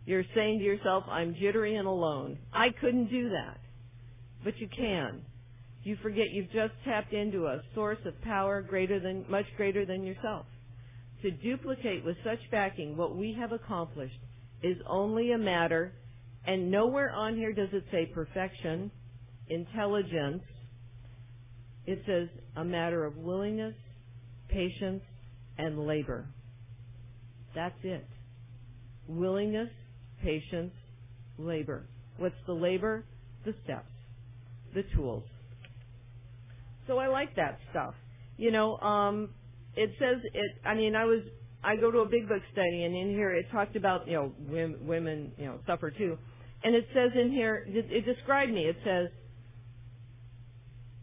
You're saying to yourself, I'm jittery and alone. I couldn't do that, but you can. You forget you've just tapped into a source of power greater than much greater than yourself. To duplicate with such backing what we have accomplished is only a matter, and nowhere on here does it say perfection, intelligence. It says a matter of willingness, patience, and labor. That's it. Willingness, patience, labor. What's the labor? The steps, the tools. So I like that stuff. You know, um, it says it. I mean, I was I go to a big book study, and in here it talked about you know women, women you know suffer too, and it says in here it, it described me. It says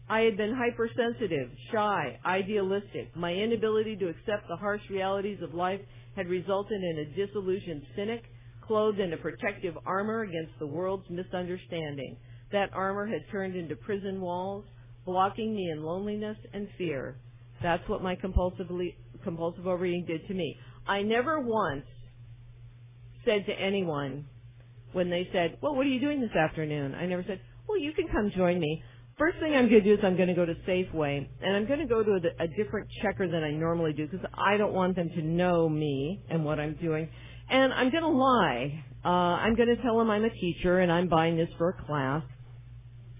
I had been hypersensitive, shy, idealistic. My inability to accept the harsh realities of life had resulted in a disillusioned cynic, clothed in a protective armor against the world's misunderstanding. That armor had turned into prison walls, blocking me in loneliness and fear. That's what my compulsively, compulsive overeating did to me. I never once said to anyone when they said, well, what are you doing this afternoon? I never said, well, you can come join me. First thing I'm going to do is I'm going to go to Safeway, and I'm going to go to a, a different checker than I normally do because I don't want them to know me and what I'm doing. And I'm going to lie. Uh, I'm going to tell them I'm a teacher and I'm buying this for a class.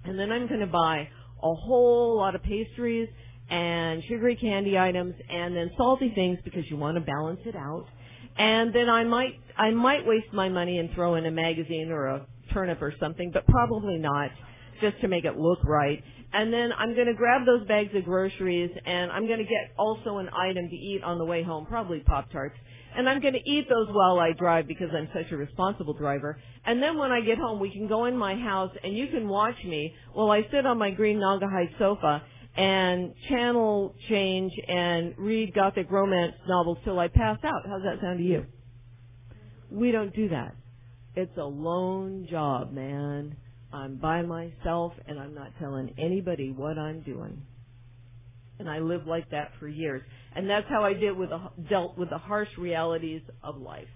And then I'm going to buy a whole lot of pastries and sugary candy items and then salty things because you want to balance it out. And then I might I might waste my money and throw in a magazine or a turnip or something, but probably not just to make it look right. And then I'm going to grab those bags of groceries and I'm going to get also an item to eat on the way home, probably Pop Tarts. And I'm going to eat those while I drive because I'm such a responsible driver. And then when I get home, we can go in my house and you can watch me while I sit on my green Naugahyde sofa and channel change and read gothic romance novels till I pass out. How's that sound to you? We don't do that. It's a lone job, man. I'm by myself and I'm not telling anybody what I'm doing. And I lived like that for years. And that's how I did with the, dealt with the harsh realities of life.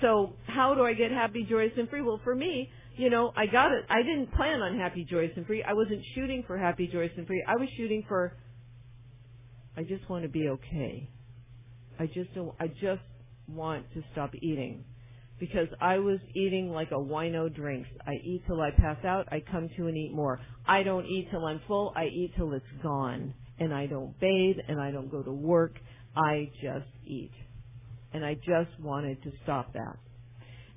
So how do I get happy, joyous, and free? Well, for me, you know, I got it. I didn't plan on happy, joyous, and free. I wasn't shooting for happy, joyous, and free. I was shooting for. I just want to be okay. I just don't. I just want to stop eating, because I was eating like a wino drinks. I eat till I pass out. I come to and eat more. I don't eat till I'm full. I eat till it's gone, and I don't bathe and I don't go to work. I just eat, and I just wanted to stop that.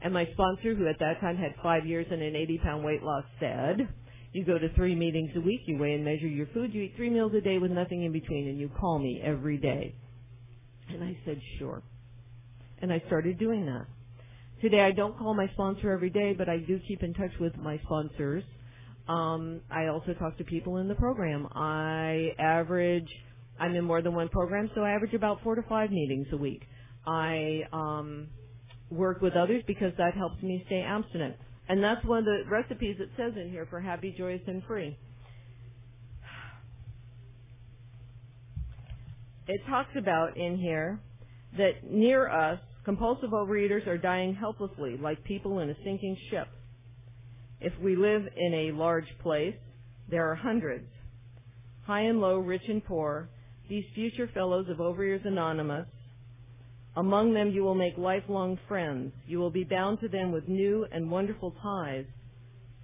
And my sponsor, who at that time had five years and an 80 pound weight loss, said, you go to three meetings a week, you weigh and measure your food, you eat three meals a day with nothing in between, and you call me every day. And I said, sure. And I started doing that. Today I don't call my sponsor every day, but I do keep in touch with my sponsors. Um, I also talk to people in the program. I average, I'm in more than one program, so I average about four to five meetings a week. I, um, work with others because that helps me stay abstinent. And that's one of the recipes it says in here for happy, joyous, and free. It talks about in here that near us, compulsive overeaters are dying helplessly like people in a sinking ship. If we live in a large place, there are hundreds, high and low, rich and poor, these future fellows of Overeaters Anonymous. Among them you will make lifelong friends. You will be bound to them with new and wonderful ties,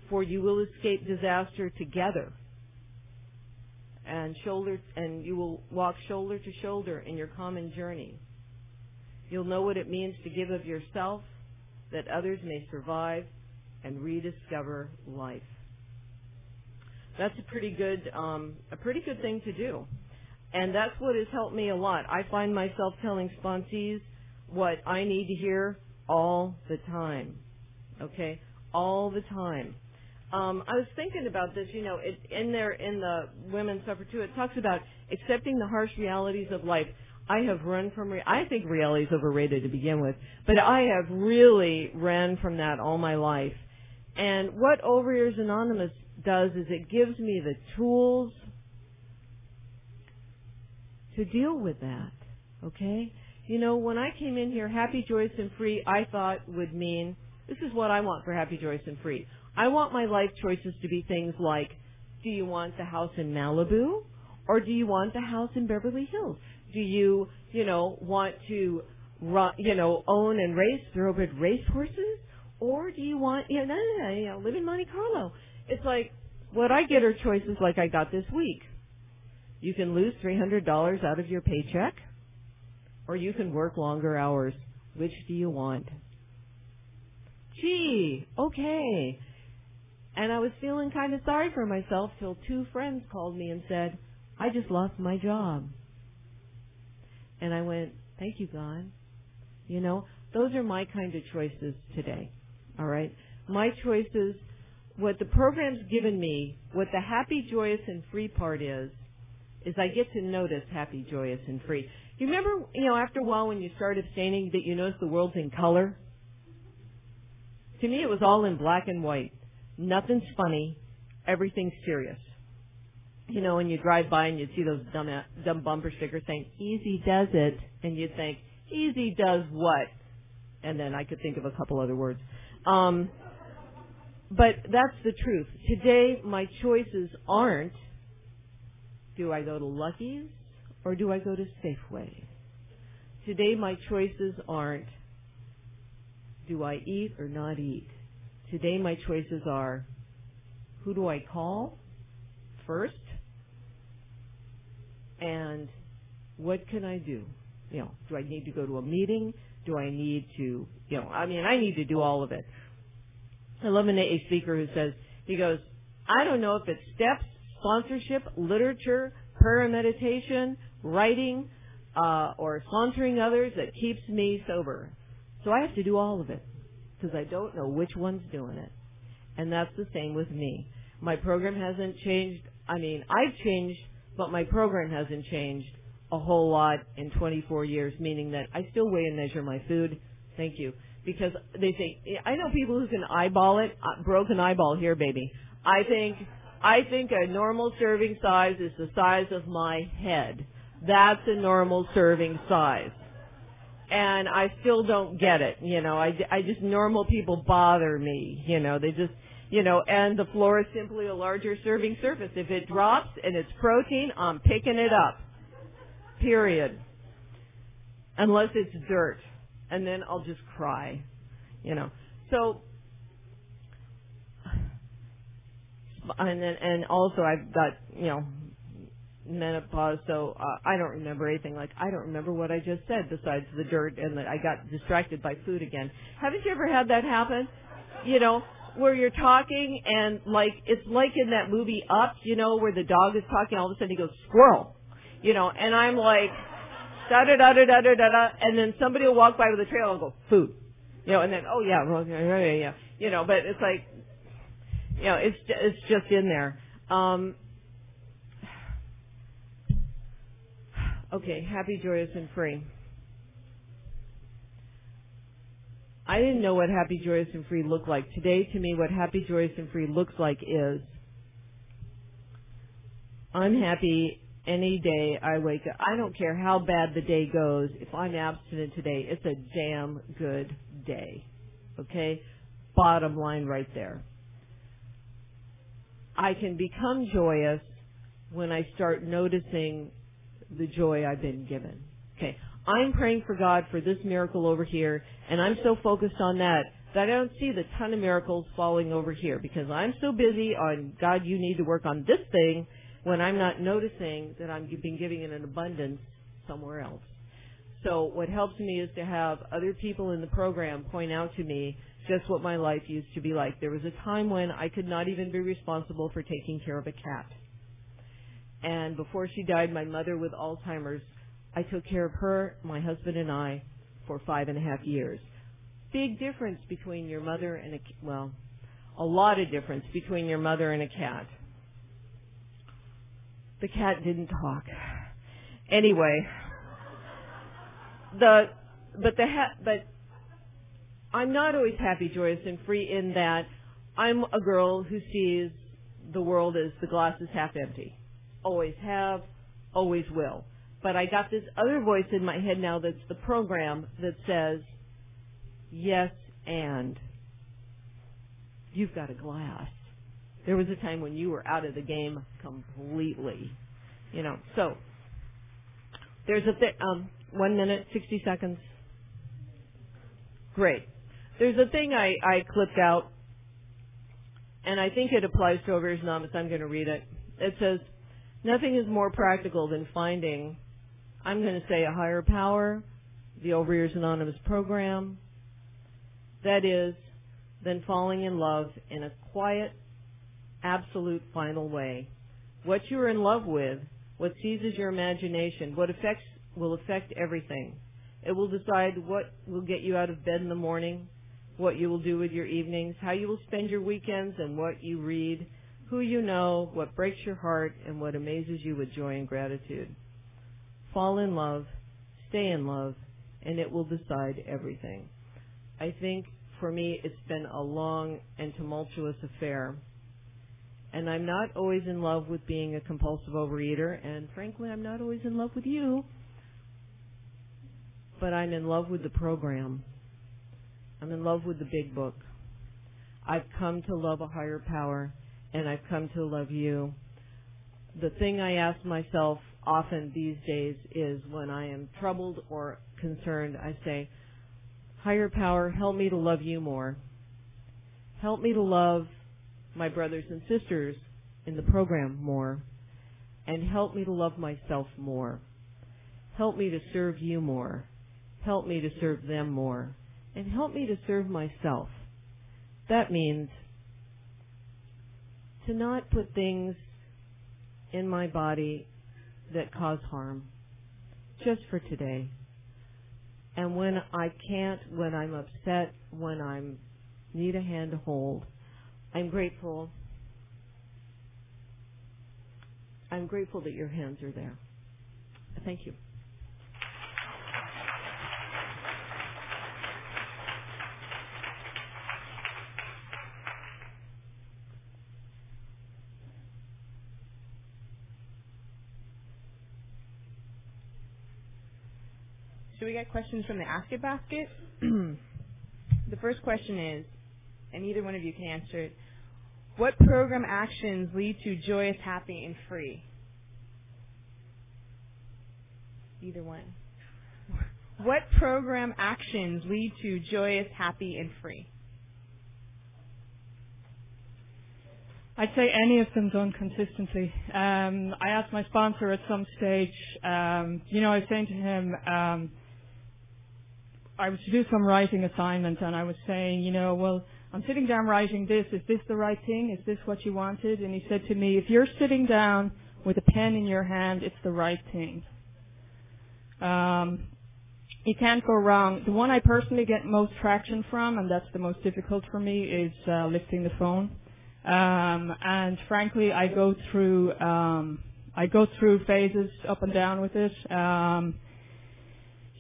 for you will escape disaster together. And shoulder and you will walk shoulder to shoulder in your common journey. You'll know what it means to give of yourself that others may survive and rediscover life. That's a pretty good um, a pretty good thing to do. And that's what has helped me a lot. I find myself telling sponsees what I need to hear all the time. Okay? All the time. Um, I was thinking about this, you know, it, in there in the women suffer too, it talks about accepting the harsh realities of life. I have run from, re- I think reality is overrated to begin with, but I have really ran from that all my life. And what Overeaters Anonymous does is it gives me the tools to deal with that. Okay? You know, when I came in here, happy, joyous, and free, I thought would mean this is what I want for happy, joyous, and free. I want my life choices to be things like, do you want the house in Malibu or do you want the house in Beverly Hills? Do you, you know, want to, run, you know, own and race thoroughbred racehorses, or do you want, you know, you know, live in Monte Carlo? It's like what I get are choices like I got this week. You can lose $300 out of your paycheck, or you can work longer hours. Which do you want? Gee, okay. And I was feeling kind of sorry for myself till two friends called me and said, I just lost my job. And I went, thank you, God. You know, those are my kind of choices today. All right? My choices, what the program's given me, what the happy, joyous, and free part is, is I get to notice happy, joyous, and free. You remember, you know, after a while when you start abstaining that you notice the world's in color? To me, it was all in black and white. Nothing's funny. Everything's serious. You know, when you drive by and you see those dumb, dumb bumper stickers saying, easy does it, and you think, easy does what? And then I could think of a couple other words. Um, but that's the truth. Today, my choices aren't do I go to Lucky's or do I go to Safeway? Today my choices aren't do I eat or not eat? Today my choices are who do I call first? And what can I do? You know, do I need to go to a meeting? Do I need to, you know, I mean, I need to do all of it. I love an AA speaker who says, he goes, I don't know if it's steps sponsorship, literature, prayer and meditation, writing, uh, or sponsoring others that keeps me sober. So I have to do all of it because I don't know which one's doing it. And that's the same with me. My program hasn't changed. I mean, I've changed, but my program hasn't changed a whole lot in 24 years, meaning that I still weigh and measure my food. Thank you. Because they say, I know people who can eyeball it. Uh, broken eyeball here, baby. I think I think a normal serving size is the size of my head. That's a normal serving size. And I still don't get it, you know, I, I just, normal people bother me, you know, they just, you know, and the floor is simply a larger serving surface. If it drops and it's protein, I'm picking it up. Period. Unless it's dirt. And then I'll just cry, you know. So, and then and also I've got you know menopause, so uh, I don't remember anything. Like I don't remember what I just said besides the dirt and that I got distracted by food again. Haven't you ever had that happen? You know, where you're talking and like it's like in that movie Up, you know, where the dog is talking, all of a sudden he goes squirrel, you know, and I'm like da da da da da da da, and then somebody will walk by with a trail and go food, you know, and then oh yeah, well, yeah, yeah, yeah, you know, but it's like you know, it's it's just in there. Um, okay, happy, joyous, and free. I didn't know what happy, joyous, and free looked like. Today, to me, what happy, joyous, and free looks like is I'm happy any day I wake up. I don't care how bad the day goes. If I'm abstinent today, it's a damn good day. Okay? Bottom line right there. I can become joyous when I start noticing the joy I've been given. Okay. I'm praying for God for this miracle over here, and I'm so focused on that that I don't see the ton of miracles falling over here because I'm so busy on God, you need to work on this thing when I'm not noticing that I'm being giving in an abundance somewhere else. So what helps me is to have other people in the program point out to me just what my life used to be like. There was a time when I could not even be responsible for taking care of a cat. And before she died, my mother with Alzheimer's, I took care of her, my husband, and I for five and a half years. Big difference between your mother and a, well, a lot of difference between your mother and a cat. The cat didn't talk. Anyway, the, but the, ha- but I'm not always happy, joyous, and free in that I'm a girl who sees the world as the glass is half empty. Always have, always will. But I got this other voice in my head now that's the program that says, yes, and you've got a glass. There was a time when you were out of the game completely. You know, so there's a th- um, one minute, 60 seconds. Great. There's a thing I, I clipped out, and I think it applies to Overeaters Anonymous. I'm going to read it. It says, Nothing is more practical than finding, I'm going to say, a higher power, the Overeaters Anonymous program. That is, than falling in love in a quiet, absolute final way. What you are in love with, what seizes your imagination, what affects will affect everything. It will decide what will get you out of bed in the morning, what you will do with your evenings, how you will spend your weekends, and what you read, who you know, what breaks your heart, and what amazes you with joy and gratitude. Fall in love, stay in love, and it will decide everything. I think for me it's been a long and tumultuous affair. And I'm not always in love with being a compulsive overeater, and frankly, I'm not always in love with you. But I'm in love with the program. I'm in love with the big book. I've come to love a higher power, and I've come to love you. The thing I ask myself often these days is when I am troubled or concerned, I say, Higher power, help me to love you more. Help me to love my brothers and sisters in the program more. And help me to love myself more. Help me to serve you more. Help me to serve them more. And help me to serve myself. That means to not put things in my body that cause harm just for today. And when I can't, when I'm upset, when I'm need a hand to hold, I'm grateful. I'm grateful that your hands are there. Thank you. Should we get questions from the Ask It basket? the first question is, and either one of you can answer it. What program actions lead to joyous, happy, and free? Either one. What program actions lead to joyous, happy, and free? I'd say any of them done consistently. Um, I asked my sponsor at some stage, um, you know, I was saying to him, um, I was to do some writing assignment and I was saying, you know, well, I'm sitting down writing this. Is this the right thing? Is this what you wanted? And he said to me, if you're sitting down with a pen in your hand, it's the right thing. Um, you can't go wrong. The one I personally get most traction from, and that's the most difficult for me, is uh, lifting the phone. Um, and frankly, I go through um, I go through phases up and down with it. Um,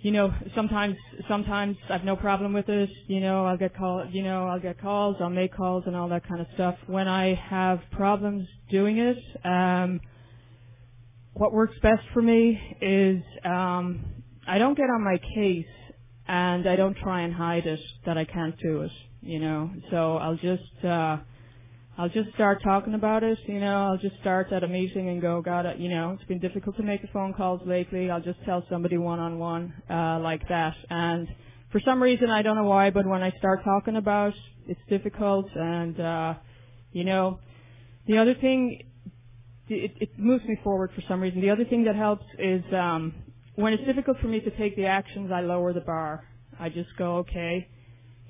you know, sometimes sometimes I've no problem with this. You know, I'll get call, you know, I'll get calls, I'll make calls, and all that kind of stuff. When I have problems doing it, um, what works best for me is um, I don't get on my case, and I don't try and hide it that I can't do it. You know, so I'll just. Uh, I'll just start talking about it, you know, I'll just start at a meeting and go, God, you know, it's been difficult to make the phone calls lately. I'll just tell somebody one on one, uh, like that. And for some reason, I don't know why, but when I start talking about it's difficult and, uh, you know, the other thing, it, it moves me forward for some reason. The other thing that helps is, um, when it's difficult for me to take the actions, I lower the bar. I just go, okay,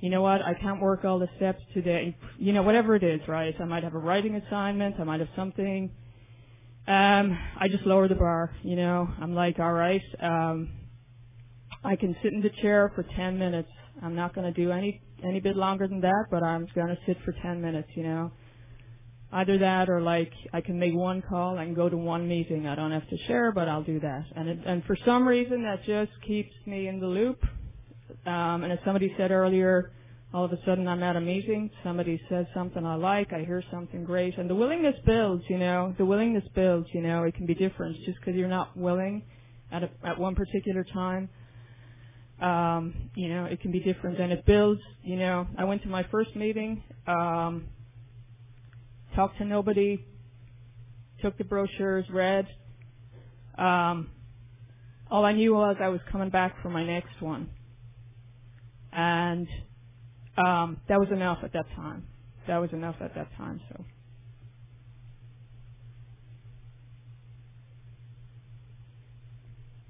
you know what, I can't work all the steps today. You know, whatever it is, right? I might have a writing assignment, I might have something. Um, I just lower the bar, you know. I'm like, all right, um, I can sit in the chair for 10 minutes. I'm not going to do any any bit longer than that, but I'm going to sit for 10 minutes, you know. Either that or like I can make one call and go to one meeting. I don't have to share, but I'll do that. And it, and for some reason that just keeps me in the loop. Um, and as somebody said earlier, all of a sudden I'm at a meeting, somebody says something I like, I hear something great, and the willingness builds, you know, the willingness builds, you know, it can be different just because you're not willing at a, at one particular time. Um, you know, it can be different and it builds, you know, I went to my first meeting, um, talked to nobody, took the brochures, read, um, all I knew was I was coming back for my next one and um, that was enough at that time. That was enough at that time. So.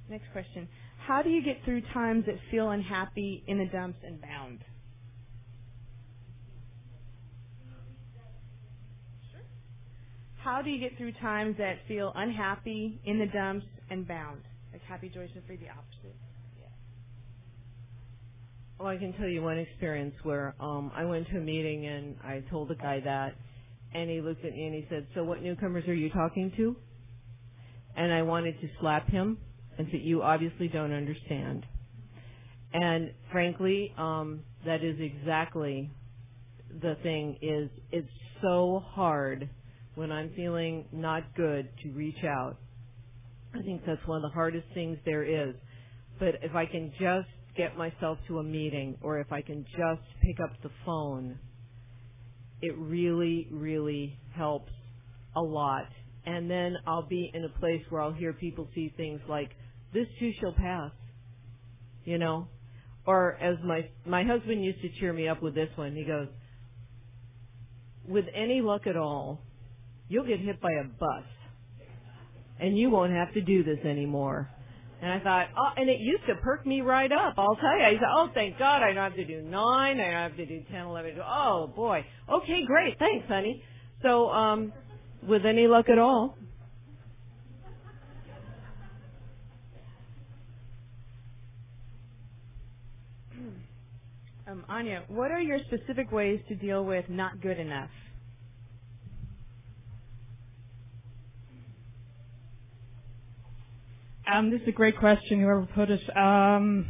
Next question. How do you get through times that feel unhappy in the dumps and bound? How do you get through times that feel unhappy in the dumps and bound? Like happy, joyous, and free, the opposite. Well, I can tell you one experience where um I went to a meeting and I told the guy that, and he looked at me and he said, "So what newcomers are you talking to?" And I wanted to slap him and say, "You obviously don't understand." And frankly, um, that is exactly the thing. Is it's so hard when I'm feeling not good to reach out. I think that's one of the hardest things there is. But if I can just get myself to a meeting or if I can just pick up the phone, it really, really helps a lot. And then I'll be in a place where I'll hear people see things like, this too shall pass, you know? Or as my, my husband used to cheer me up with this one, he goes, with any luck at all, you'll get hit by a bus and you won't have to do this anymore. And I thought, oh, and it used to perk me right up. I'll tell you. I said, oh, thank God I don't have to do nine. I don't have to do ten, eleven. Oh boy. Okay, great. Thanks, honey. So, um, with any luck at all. Um, Anya, what are your specific ways to deal with not good enough? Um, this is a great question, whoever put it. Um,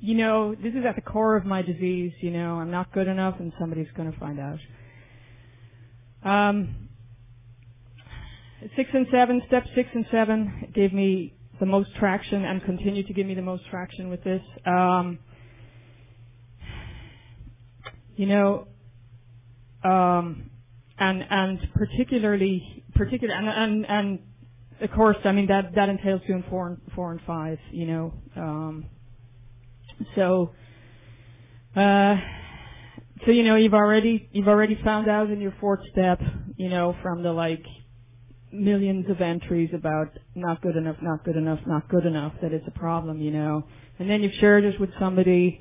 you know, this is at the core of my disease. You know, I'm not good enough, and somebody's going to find out. Um, six and seven, step six and seven gave me the most traction and continue to give me the most traction with this. Um, you know, um, and and particularly particular and and and of course, I mean that that entails doing four and four and five, you know. Um, so, uh, so you know you've already you've already found out in your fourth step, you know, from the like millions of entries about not good enough, not good enough, not good enough that it's a problem, you know. And then you've shared it with somebody,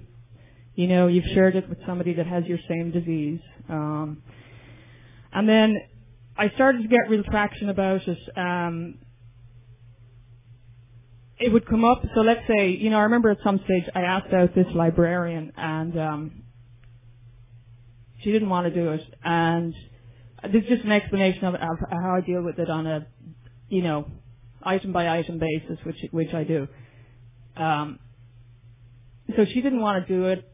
you know, you've shared it with somebody that has your same disease. Um, and then I started to get real traction about it. Um, it would come up. So let's say, you know, I remember at some stage I asked out this librarian, and um, she didn't want to do it. And this is just an explanation of, of how I deal with it on a, you know, item by item basis, which which I do. Um, so she didn't want to do it.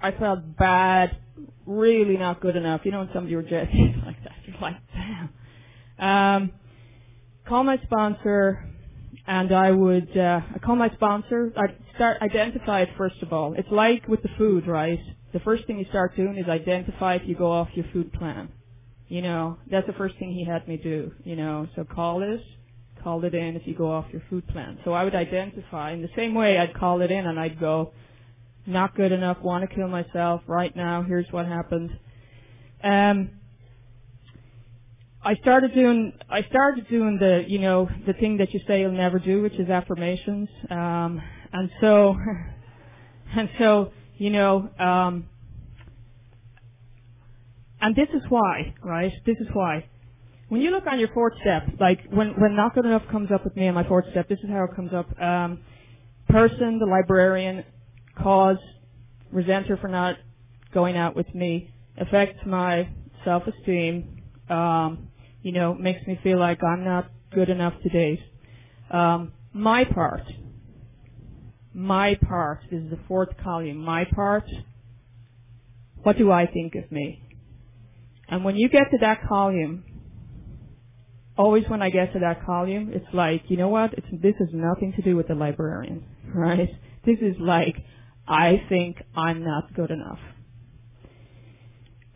I felt bad, really not good enough. You know when somebody rejects you like that, you're like, damn. Um, call my sponsor, and I would uh, I call my sponsor. I'd start identify it first of all. It's like with the food, right? The first thing you start doing is identify if you go off your food plan. You know, that's the first thing he had me do. You know, so call it, call it in if you go off your food plan. So I would identify in the same way I'd call it in and I'd go, not good enough, want to kill myself right now. Here's what happened. Um, I started doing I started doing the you know the thing that you say you'll never do, which is affirmations. Um, and so and so you know um, and this is why, right? This is why. When you look on your fourth step, like when when not good enough comes up with me on my fourth step, this is how it comes up. Um, person, the librarian, cause, resent her for not going out with me, affects my self-esteem, um, you know, makes me feel like I'm not good enough to date. Um, my part, my part is the fourth column. My part, what do I think of me? And when you get to that column, always when I get to that column, it's like, you know what? It's, this has nothing to do with the librarian, right? This is like, I think I'm not good enough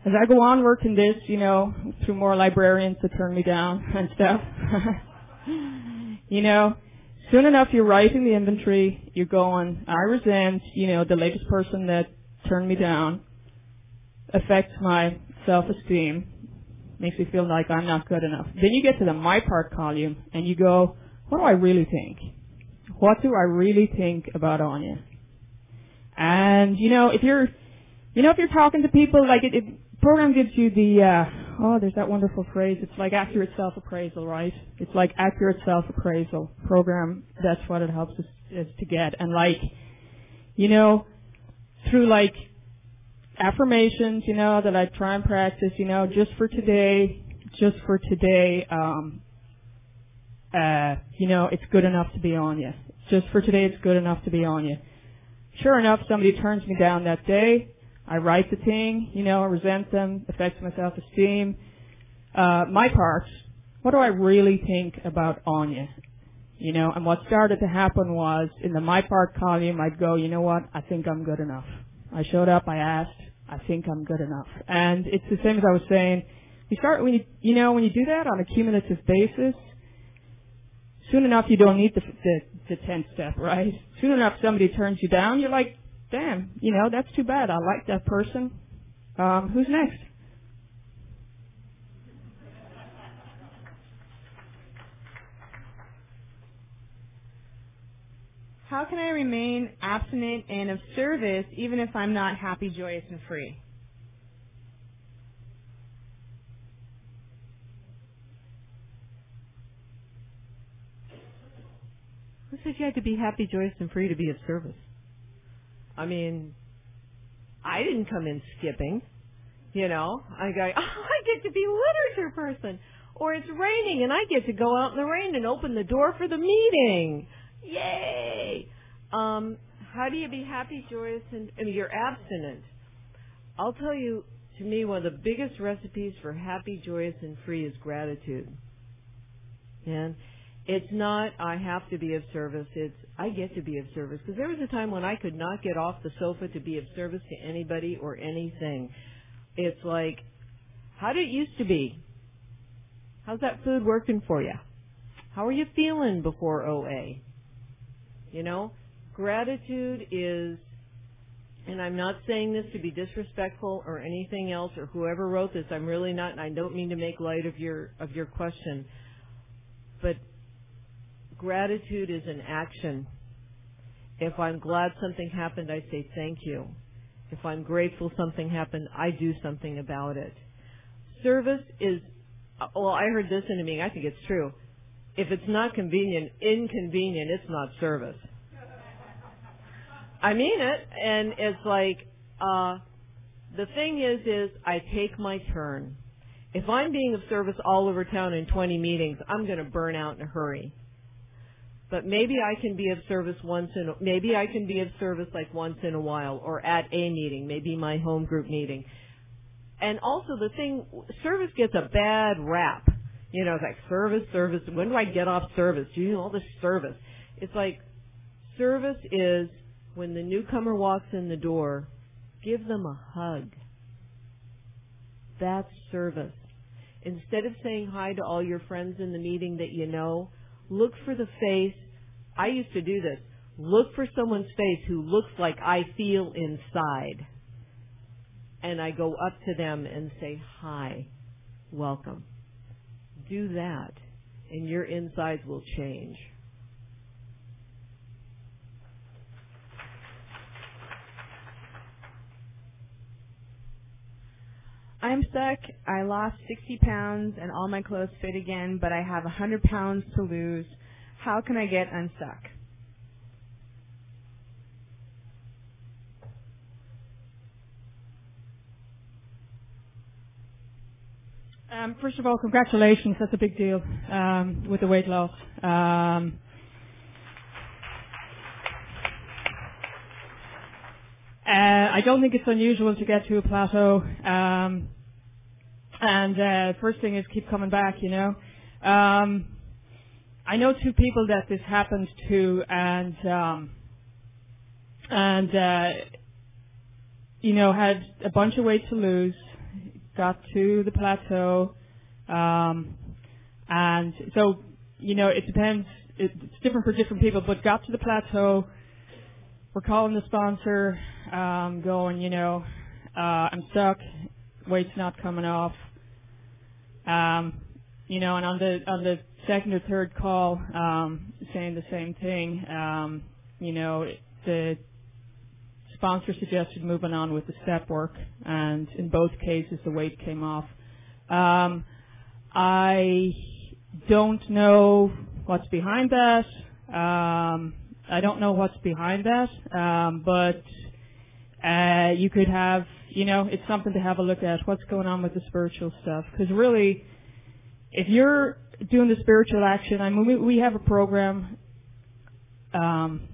as I go on working this, you know, through more librarians to turn me down and stuff, you know, soon enough you're writing the inventory, you're going, I resent, you know, the latest person that turned me down affects my self-esteem, makes me feel like I'm not good enough. Then you get to the my part column and you go, what do I really think? What do I really think about Anya? And, you know, if you're, you know, if you're talking to people, like it, it program gives you the uh, oh, there's that wonderful phrase. It's like accurate self-appraisal, right? It's like accurate self-appraisal program. That's what it helps us, us to get. And like, you know, through like affirmations, you know, that I try and practice, you know, just for today, just for today, um, uh, you know, it's good enough to be on you. Just for today, it's good enough to be on you. Sure enough, somebody turns me down that day. I write the thing, you know, I resent them, affects my self-esteem. Uh, my part, what do I really think about Anya? You know, and what started to happen was in the my part column, I'd go, you know what, I think I'm good enough. I showed up, I asked, I think I'm good enough. And it's the same as I was saying, you start when you, you know, when you do that on a cumulative basis, soon enough you don't need the, the, the 10th step, right? Soon enough somebody turns you down, you're like, damn, you know, that's too bad. I like that person. Um, who's next? How can I remain abstinent and of service even if I'm not happy, joyous, and free? Who said you had to be happy, joyous, and free to be of service? I mean, I didn't come in skipping. You know, I go, oh, I get to be literature person. Or it's raining and I get to go out in the rain and open the door for the meeting. Yay! Um, how do you be happy, joyous, and I mean, you're abstinent? I'll tell you, to me, one of the biggest recipes for happy, joyous, and free is gratitude. And it's not I have to be of service. It's I get to be of service. Because there was a time when I could not get off the sofa to be of service to anybody or anything. It's like, how did it used to be? How's that food working for you? How are you feeling before OA? You know, gratitude is, and I'm not saying this to be disrespectful or anything else or whoever wrote this. I'm really not, and I don't mean to make light of your of your question, but gratitude is an action. If I'm glad something happened, I say thank you. If I'm grateful something happened, I do something about it. Service is, well, I heard this in a meeting. I think it's true. If it's not convenient, inconvenient, it's not service. I mean it, and it's like, uh, the thing is, is I take my turn. If I'm being of service all over town in 20 meetings, I'm going to burn out in a hurry. But maybe I can be of service once in, a, maybe I can be of service like once in a while or at a meeting, maybe my home group meeting. And also the thing, service gets a bad rap. You know, it's like service, service. When do I get off service? Do you know all this service? It's like service is when the newcomer walks in the door, give them a hug. That's service. Instead of saying hi to all your friends in the meeting that you know, look for the face. I used to do this. Look for someone's face who looks like I feel inside. And I go up to them and say, hi, welcome. Do that, and your insides will change. I'm stuck. I lost 60 pounds and all my clothes fit again, but I have 100 pounds to lose. How can I get unstuck? Um, first of all, congratulations. That's a big deal um, with the weight loss. Um, Uh, I don't think it's unusual to get to a plateau. Um, and uh, first thing is keep coming back. You know, um, I know two people that this happened to, and um, and uh, you know had a bunch of weight to lose, got to the plateau, um, and so you know it depends. It's different for different people, but got to the plateau. We're calling the sponsor um, going, you know, uh, I'm stuck, weight's not coming off. Um, you know, and on the on the second or third call, um, saying the same thing. Um, you know, the sponsor suggested moving on with the step work, and in both cases, the weight came off. Um, I don't know what's behind that. Um, I don't know what's behind that, um, but uh, you could have, you know, it's something to have a look at. What's going on with the spiritual stuff? Because really, if you're doing the spiritual action, I mean, we, we have a program. Um,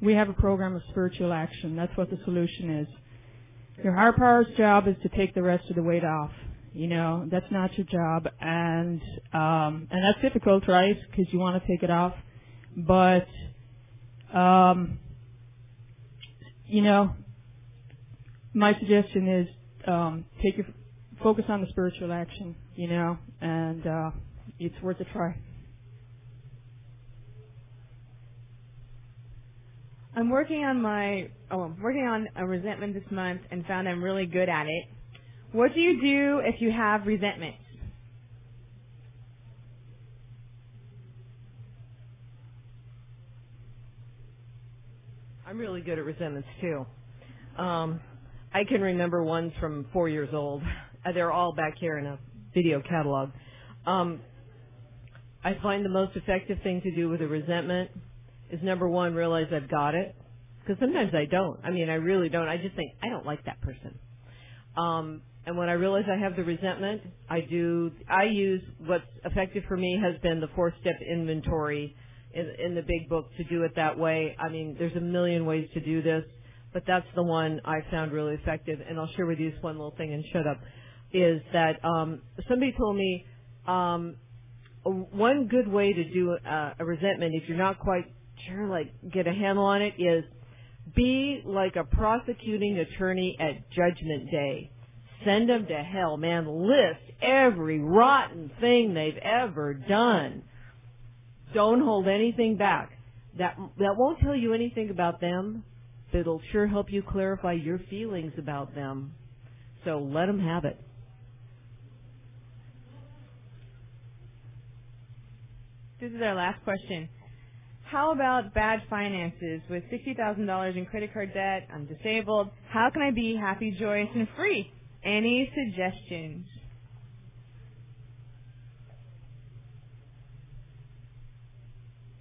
we have a program of spiritual action. That's what the solution is. Your higher power's job is to take the rest of the weight off. You know, that's not your job, and um, and that's difficult, right? Because you want to take it off, but um, you know, my suggestion is um, take your focus on the spiritual action, you know, and uh, it's worth a try. I'm working on my oh, I'm working on a resentment this month and found I'm really good at it. What do you do if you have resentment? I'm really good at resentments too. Um, I can remember ones from four years old. They're all back here in a video catalog. Um, I find the most effective thing to do with a resentment is number one, realize I've got it. Because sometimes I don't. I mean, I really don't. I just think, I don't like that person. Um, and when I realize I have the resentment, I do, I use what's effective for me has been the four step inventory in, in the big book to do it that way. I mean, there's a million ways to do this but that's the one I found really effective. And I'll share with you this one little thing and shut up. Is that um, somebody told me um, one good way to do a, a resentment, if you're not quite sure, like get a handle on it, is be like a prosecuting attorney at Judgment Day. Send them to hell, man. List every rotten thing they've ever done. Don't hold anything back. That that won't tell you anything about them that'll sure help you clarify your feelings about them. So let them have it. This is our last question. How about bad finances? With $60,000 in credit card debt, I'm disabled. How can I be happy, joyous, and free? Any suggestions?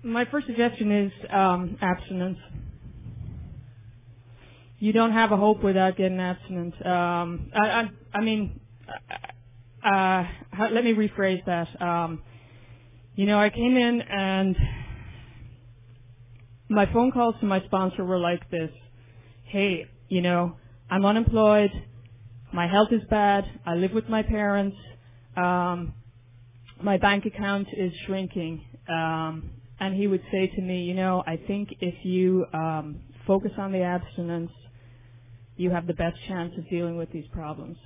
My first suggestion is um, abstinence you don't have a hope without getting abstinent. Um, I, I, I mean, uh, uh, let me rephrase that. Um, you know, I came in and my phone calls to my sponsor were like this. Hey, you know, I'm unemployed. My health is bad. I live with my parents. Um, my bank account is shrinking. Um, and he would say to me, you know, I think if you um, focus on the abstinence, you have the best chance of dealing with these problems.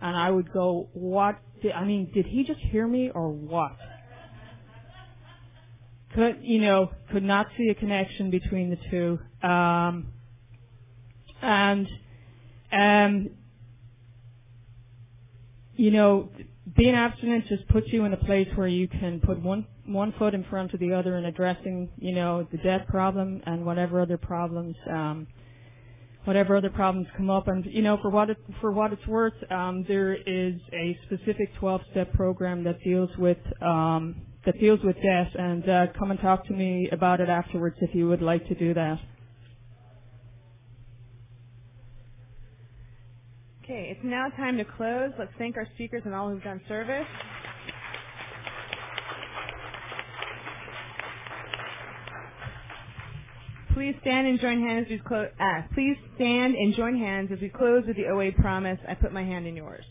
And I would go, what? Did, I mean, did he just hear me or what? Could you know? Could not see a connection between the two. Um, and um, you know, being abstinent just puts you in a place where you can put one one foot in front of the other in addressing, you know, the debt problem and whatever other problems, um, whatever other problems come up. And you know, for what it, for what it's worth, um, there is a specific 12-step program that deals with um, that deals with. And uh, come and talk to me about it afterwards if you would like to do that. Okay, it's now time to close. Let's thank our speakers and all who've done service. Please stand and join hands as we close. Ah, please stand and join hands as we close with the OA promise. I put my hand in yours.